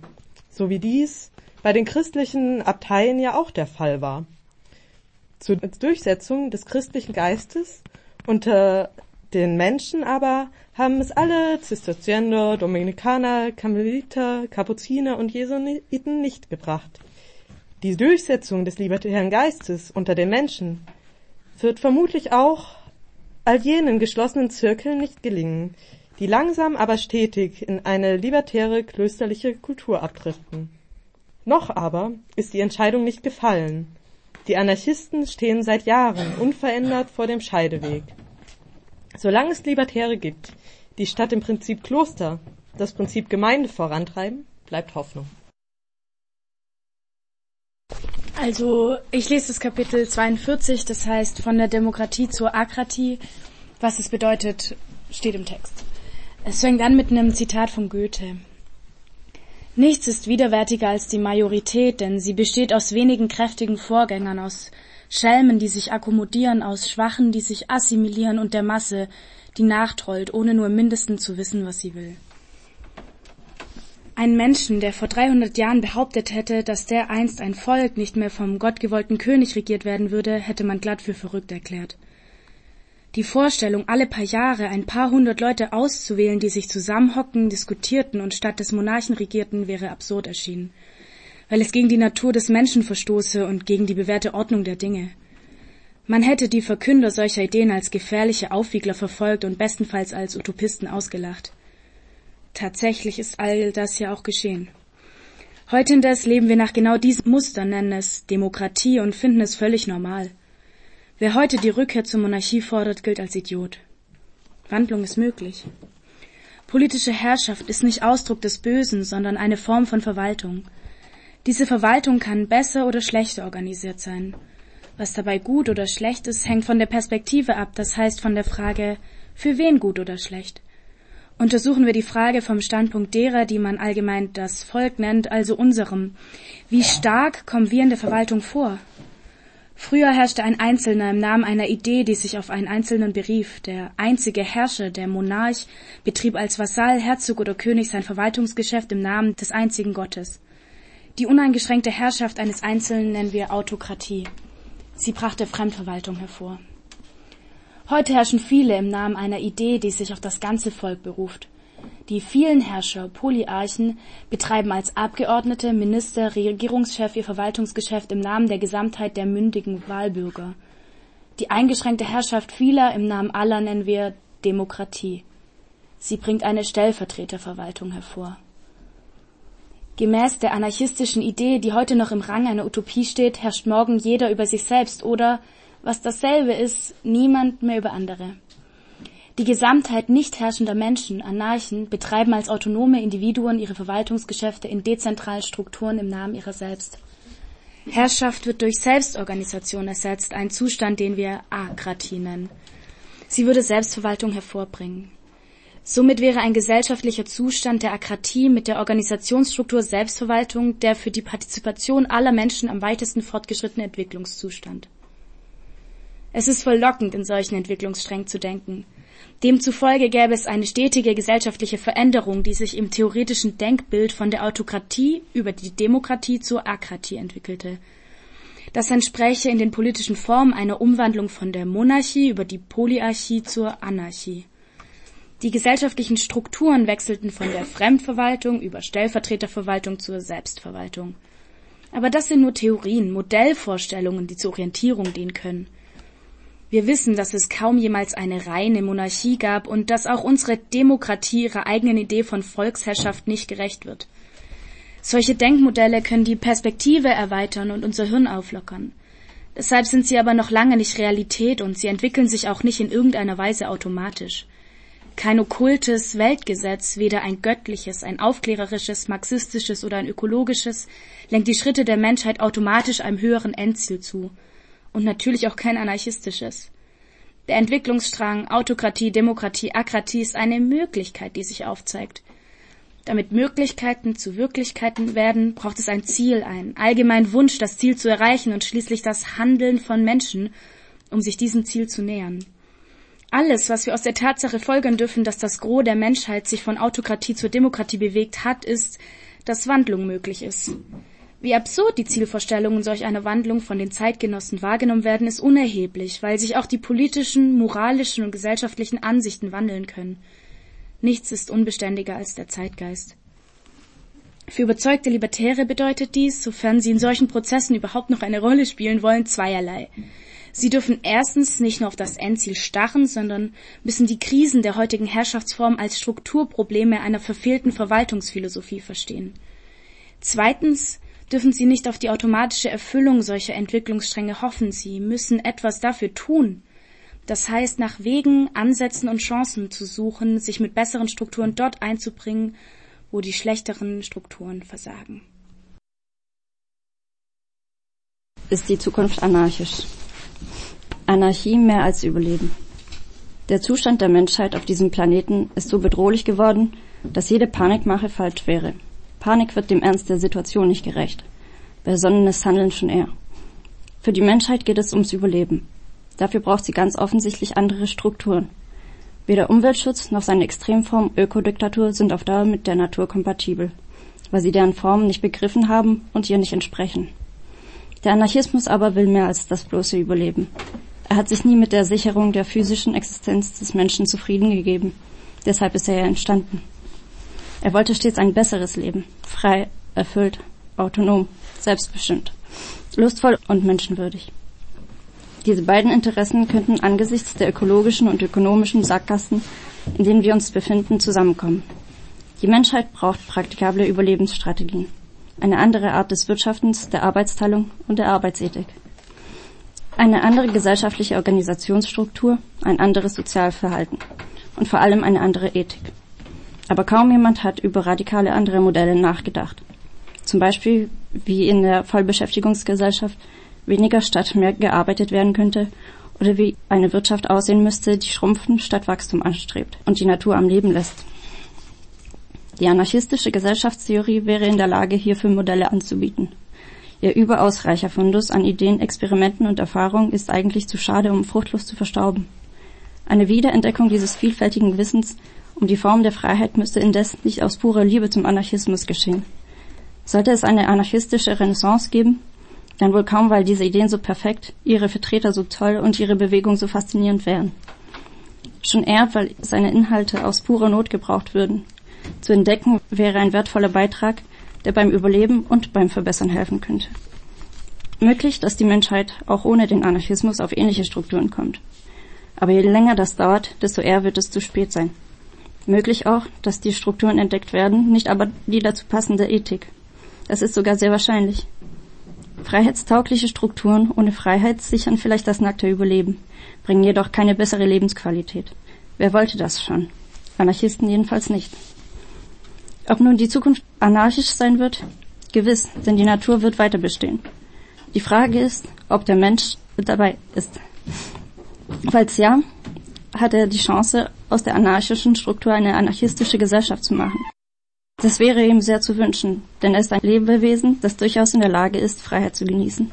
so wie dies bei den christlichen Abteien ja auch der Fall war. Zur Durchsetzung des christlichen Geistes unter den Menschen aber haben es alle Zisterziender, Dominikaner, Karmeliter, Kapuziner und Jesuiten nicht gebracht. Die Durchsetzung des libertären Geistes unter den Menschen wird vermutlich auch all jenen geschlossenen Zirkeln nicht gelingen, die langsam aber stetig in eine libertäre klösterliche Kultur abdriften. Noch aber ist die Entscheidung nicht gefallen. Die Anarchisten stehen seit Jahren unverändert vor dem Scheideweg. Solange es Libertäre gibt, die statt im Prinzip Kloster das Prinzip Gemeinde vorantreiben, bleibt Hoffnung. Also ich lese das Kapitel 42, das heißt von der Demokratie zur Akratie. Was es bedeutet, steht im Text. Es fängt an mit einem Zitat von Goethe. Nichts ist widerwärtiger als die Majorität, denn sie besteht aus wenigen kräftigen Vorgängern, aus Schelmen, die sich akkommodieren, aus Schwachen, die sich assimilieren und der Masse, die nachtrollt, ohne nur im Mindesten zu wissen, was sie will. Ein Menschen, der vor 300 Jahren behauptet hätte, dass der einst ein Volk nicht mehr vom gottgewollten König regiert werden würde, hätte man glatt für verrückt erklärt. Die Vorstellung, alle paar Jahre ein paar hundert Leute auszuwählen, die sich zusammenhocken, diskutierten und statt des Monarchen regierten, wäre absurd erschienen, weil es gegen die Natur des Menschen verstoße und gegen die bewährte Ordnung der Dinge. Man hätte die Verkünder solcher Ideen als gefährliche Aufwiegler verfolgt und bestenfalls als Utopisten ausgelacht. Tatsächlich ist all das ja auch geschehen. Heute indes leben wir nach genau diesem Muster, nennen es Demokratie und finden es völlig normal. Wer heute die Rückkehr zur Monarchie fordert, gilt als Idiot. Wandlung ist möglich. Politische Herrschaft ist nicht Ausdruck des Bösen, sondern eine Form von Verwaltung. Diese Verwaltung kann besser oder schlechter organisiert sein. Was dabei gut oder schlecht ist, hängt von der Perspektive ab, das heißt von der Frage, für wen gut oder schlecht. Untersuchen wir die Frage vom Standpunkt derer, die man allgemein das Volk nennt, also unserem. Wie stark kommen wir in der Verwaltung vor? Früher herrschte ein Einzelner im Namen einer Idee, die sich auf einen Einzelnen berief. Der einzige Herrscher, der Monarch, betrieb als Vasall, Herzog oder König sein Verwaltungsgeschäft im Namen des einzigen Gottes. Die uneingeschränkte Herrschaft eines Einzelnen nennen wir Autokratie. Sie brachte Fremdverwaltung hervor. Heute herrschen viele im Namen einer Idee, die sich auf das ganze Volk beruft. Die vielen Herrscher, Polyarchen, betreiben als Abgeordnete, Minister, Regierungschef ihr Verwaltungsgeschäft im Namen der Gesamtheit der mündigen Wahlbürger. Die eingeschränkte Herrschaft vieler im Namen aller nennen wir Demokratie. Sie bringt eine Stellvertreterverwaltung hervor. Gemäß der anarchistischen Idee, die heute noch im Rang einer Utopie steht, herrscht morgen jeder über sich selbst oder was dasselbe ist, niemand mehr über andere. Die Gesamtheit nicht herrschender Menschen, Anarchen, betreiben als autonome Individuen ihre Verwaltungsgeschäfte in dezentralen Strukturen im Namen ihrer selbst. Herrschaft wird durch Selbstorganisation ersetzt, ein Zustand, den wir Akratie nennen. Sie würde Selbstverwaltung hervorbringen. Somit wäre ein gesellschaftlicher Zustand der Akratie mit der Organisationsstruktur Selbstverwaltung der für die Partizipation aller Menschen am weitesten fortgeschrittene Entwicklungszustand. Es ist verlockend, in solchen Entwicklungssträngen zu denken. Demzufolge gäbe es eine stetige gesellschaftliche Veränderung, die sich im theoretischen Denkbild von der Autokratie über die Demokratie zur Akratie entwickelte. Das entspräche in den politischen Formen einer Umwandlung von der Monarchie über die Polyarchie zur Anarchie. Die gesellschaftlichen Strukturen wechselten von der Fremdverwaltung über Stellvertreterverwaltung zur Selbstverwaltung. Aber das sind nur Theorien, Modellvorstellungen, die zur Orientierung dienen können. Wir wissen, dass es kaum jemals eine reine Monarchie gab und dass auch unsere Demokratie ihrer eigenen Idee von Volksherrschaft nicht gerecht wird. Solche Denkmodelle können die Perspektive erweitern und unser Hirn auflockern. Deshalb sind sie aber noch lange nicht Realität und sie entwickeln sich auch nicht in irgendeiner Weise automatisch. Kein okkultes Weltgesetz, weder ein göttliches, ein aufklärerisches, marxistisches oder ein ökologisches, lenkt die Schritte der Menschheit automatisch einem höheren Endziel zu und natürlich auch kein anarchistisches. Der Entwicklungsstrang Autokratie, Demokratie, Akratie ist eine Möglichkeit, die sich aufzeigt. Damit Möglichkeiten zu Wirklichkeiten werden, braucht es ein Ziel, einen allgemeinen Wunsch, das Ziel zu erreichen und schließlich das Handeln von Menschen, um sich diesem Ziel zu nähern. Alles, was wir aus der Tatsache folgern dürfen, dass das Gros der Menschheit sich von Autokratie zur Demokratie bewegt hat, ist, dass Wandlung möglich ist. Wie absurd die Zielvorstellungen solch einer Wandlung von den Zeitgenossen wahrgenommen werden, ist unerheblich, weil sich auch die politischen, moralischen und gesellschaftlichen Ansichten wandeln können. Nichts ist unbeständiger als der Zeitgeist. Für überzeugte Libertäre bedeutet dies, sofern sie in solchen Prozessen überhaupt noch eine Rolle spielen wollen, zweierlei. Sie dürfen erstens nicht nur auf das Endziel starren, sondern müssen die Krisen der heutigen Herrschaftsform als Strukturprobleme einer verfehlten Verwaltungsphilosophie verstehen. Zweitens dürfen sie nicht auf die automatische Erfüllung solcher Entwicklungsstränge hoffen. Sie müssen etwas dafür tun. Das heißt, nach Wegen, Ansätzen und Chancen zu suchen, sich mit besseren Strukturen dort einzubringen, wo die schlechteren Strukturen versagen. Ist die Zukunft anarchisch? Anarchie mehr als Überleben. Der Zustand der Menschheit auf diesem Planeten ist so bedrohlich geworden, dass jede Panikmache falsch wäre. Panik wird dem Ernst der Situation nicht gerecht. Besonnenes Handeln schon eher. Für die Menschheit geht es ums Überleben. Dafür braucht sie ganz offensichtlich andere Strukturen. Weder Umweltschutz noch seine Extremform Ökodiktatur sind auf Dauer mit der Natur kompatibel, weil sie deren Formen nicht begriffen haben und ihr nicht entsprechen. Der Anarchismus aber will mehr als das bloße Überleben. Er hat sich nie mit der Sicherung der physischen Existenz des Menschen zufrieden gegeben. Deshalb ist er ja entstanden. Er wollte stets ein besseres Leben, frei, erfüllt, autonom, selbstbestimmt, lustvoll und menschenwürdig. Diese beiden Interessen könnten angesichts der ökologischen und ökonomischen Sackgassen, in denen wir uns befinden, zusammenkommen. Die Menschheit braucht praktikable Überlebensstrategien, eine andere Art des Wirtschaftens, der Arbeitsteilung und der Arbeitsethik. Eine andere gesellschaftliche Organisationsstruktur, ein anderes Sozialverhalten und vor allem eine andere Ethik. Aber kaum jemand hat über radikale andere Modelle nachgedacht. Zum Beispiel, wie in der Vollbeschäftigungsgesellschaft weniger statt mehr gearbeitet werden könnte oder wie eine Wirtschaft aussehen müsste, die Schrumpfen statt Wachstum anstrebt und die Natur am Leben lässt. Die anarchistische Gesellschaftstheorie wäre in der Lage, hierfür Modelle anzubieten. Ihr überaus reicher Fundus an Ideen, Experimenten und Erfahrungen ist eigentlich zu schade, um fruchtlos zu verstauben. Eine Wiederentdeckung dieses vielfältigen Wissens um die Form der Freiheit müsste indes nicht aus purer Liebe zum Anarchismus geschehen. Sollte es eine anarchistische Renaissance geben, dann wohl kaum, weil diese Ideen so perfekt, ihre Vertreter so toll und ihre Bewegung so faszinierend wären. Schon eher, weil seine Inhalte aus purer Not gebraucht würden. Zu entdecken wäre ein wertvoller Beitrag, der beim Überleben und beim Verbessern helfen könnte. Möglich, dass die Menschheit auch ohne den Anarchismus auf ähnliche Strukturen kommt. Aber je länger das dauert, desto eher wird es zu spät sein. Möglich auch, dass die Strukturen entdeckt werden, nicht aber die dazu passende Ethik. Das ist sogar sehr wahrscheinlich. Freiheitstaugliche Strukturen ohne Freiheit sichern vielleicht das nackte Überleben, bringen jedoch keine bessere Lebensqualität. Wer wollte das schon? Anarchisten jedenfalls nicht. Ob nun die Zukunft anarchisch sein wird? Gewiss, denn die Natur wird weiter bestehen. Die Frage ist, ob der Mensch dabei ist. Falls ja, hat er die Chance, aus der anarchischen Struktur eine anarchistische Gesellschaft zu machen. Das wäre ihm sehr zu wünschen, denn er ist ein Lebewesen, das durchaus in der Lage ist, Freiheit zu genießen.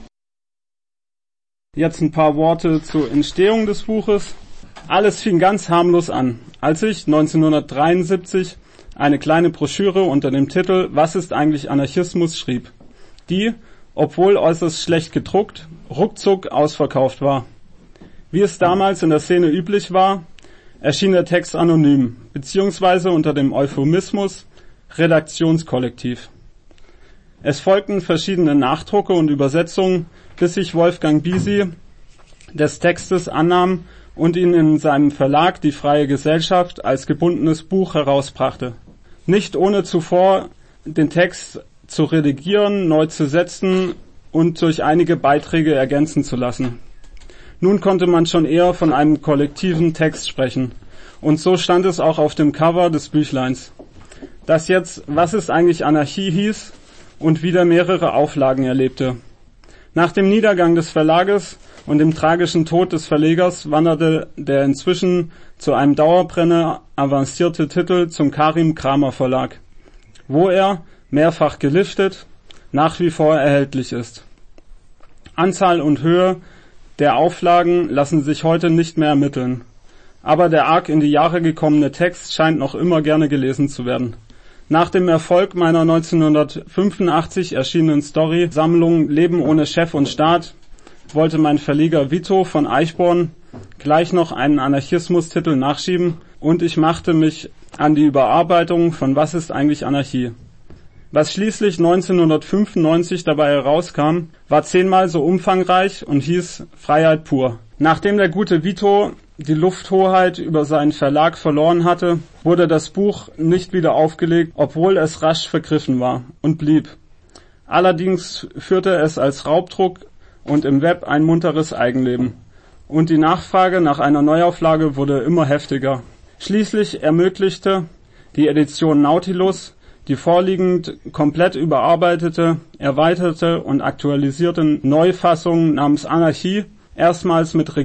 Jetzt ein paar Worte zur Entstehung des Buches. Alles fing ganz harmlos an, als ich 1973 eine kleine Broschüre unter dem Titel Was ist eigentlich Anarchismus schrieb, die, obwohl äußerst schlecht gedruckt, ruckzuck ausverkauft war. Wie es damals in der Szene üblich war, erschien der Text anonym, beziehungsweise unter dem Euphemismus Redaktionskollektiv. Es folgten verschiedene Nachdrucke und Übersetzungen, bis sich Wolfgang Bisi des Textes annahm und ihn in seinem Verlag Die Freie Gesellschaft als gebundenes Buch herausbrachte. Nicht ohne zuvor den Text zu redigieren, neu zu setzen und durch einige Beiträge ergänzen zu lassen. Nun konnte man schon eher von einem kollektiven Text sprechen. Und so stand es auch auf dem Cover des Büchleins. Das jetzt Was ist eigentlich Anarchie hieß und wieder mehrere Auflagen erlebte. Nach dem Niedergang des Verlages und dem tragischen Tod des Verlegers wanderte der inzwischen zu einem Dauerbrenner avancierte Titel zum Karim Kramer Verlag, wo er, mehrfach geliftet, nach wie vor erhältlich ist. Anzahl und Höhe der Auflagen lassen sich heute nicht mehr ermitteln. Aber der arg in die Jahre gekommene Text scheint noch immer gerne gelesen zu werden. Nach dem Erfolg meiner 1985 erschienenen Story-Sammlung Leben ohne Chef und Staat wollte mein Verleger Vito von Eichborn gleich noch einen Anarchismus-Titel nachschieben und ich machte mich an die Überarbeitung von Was ist eigentlich Anarchie. Was schließlich 1995 dabei herauskam, war zehnmal so umfangreich und hieß Freiheit pur. Nachdem der gute Vito die Lufthoheit über seinen Verlag verloren hatte, wurde das Buch nicht wieder aufgelegt, obwohl es rasch vergriffen war und blieb. Allerdings führte es als Raubdruck und im Web ein munteres Eigenleben. Und die Nachfrage nach einer Neuauflage wurde immer heftiger. Schließlich ermöglichte die Edition Nautilus die vorliegend komplett überarbeitete, erweiterte und aktualisierte Neufassung namens Anarchie erstmals mit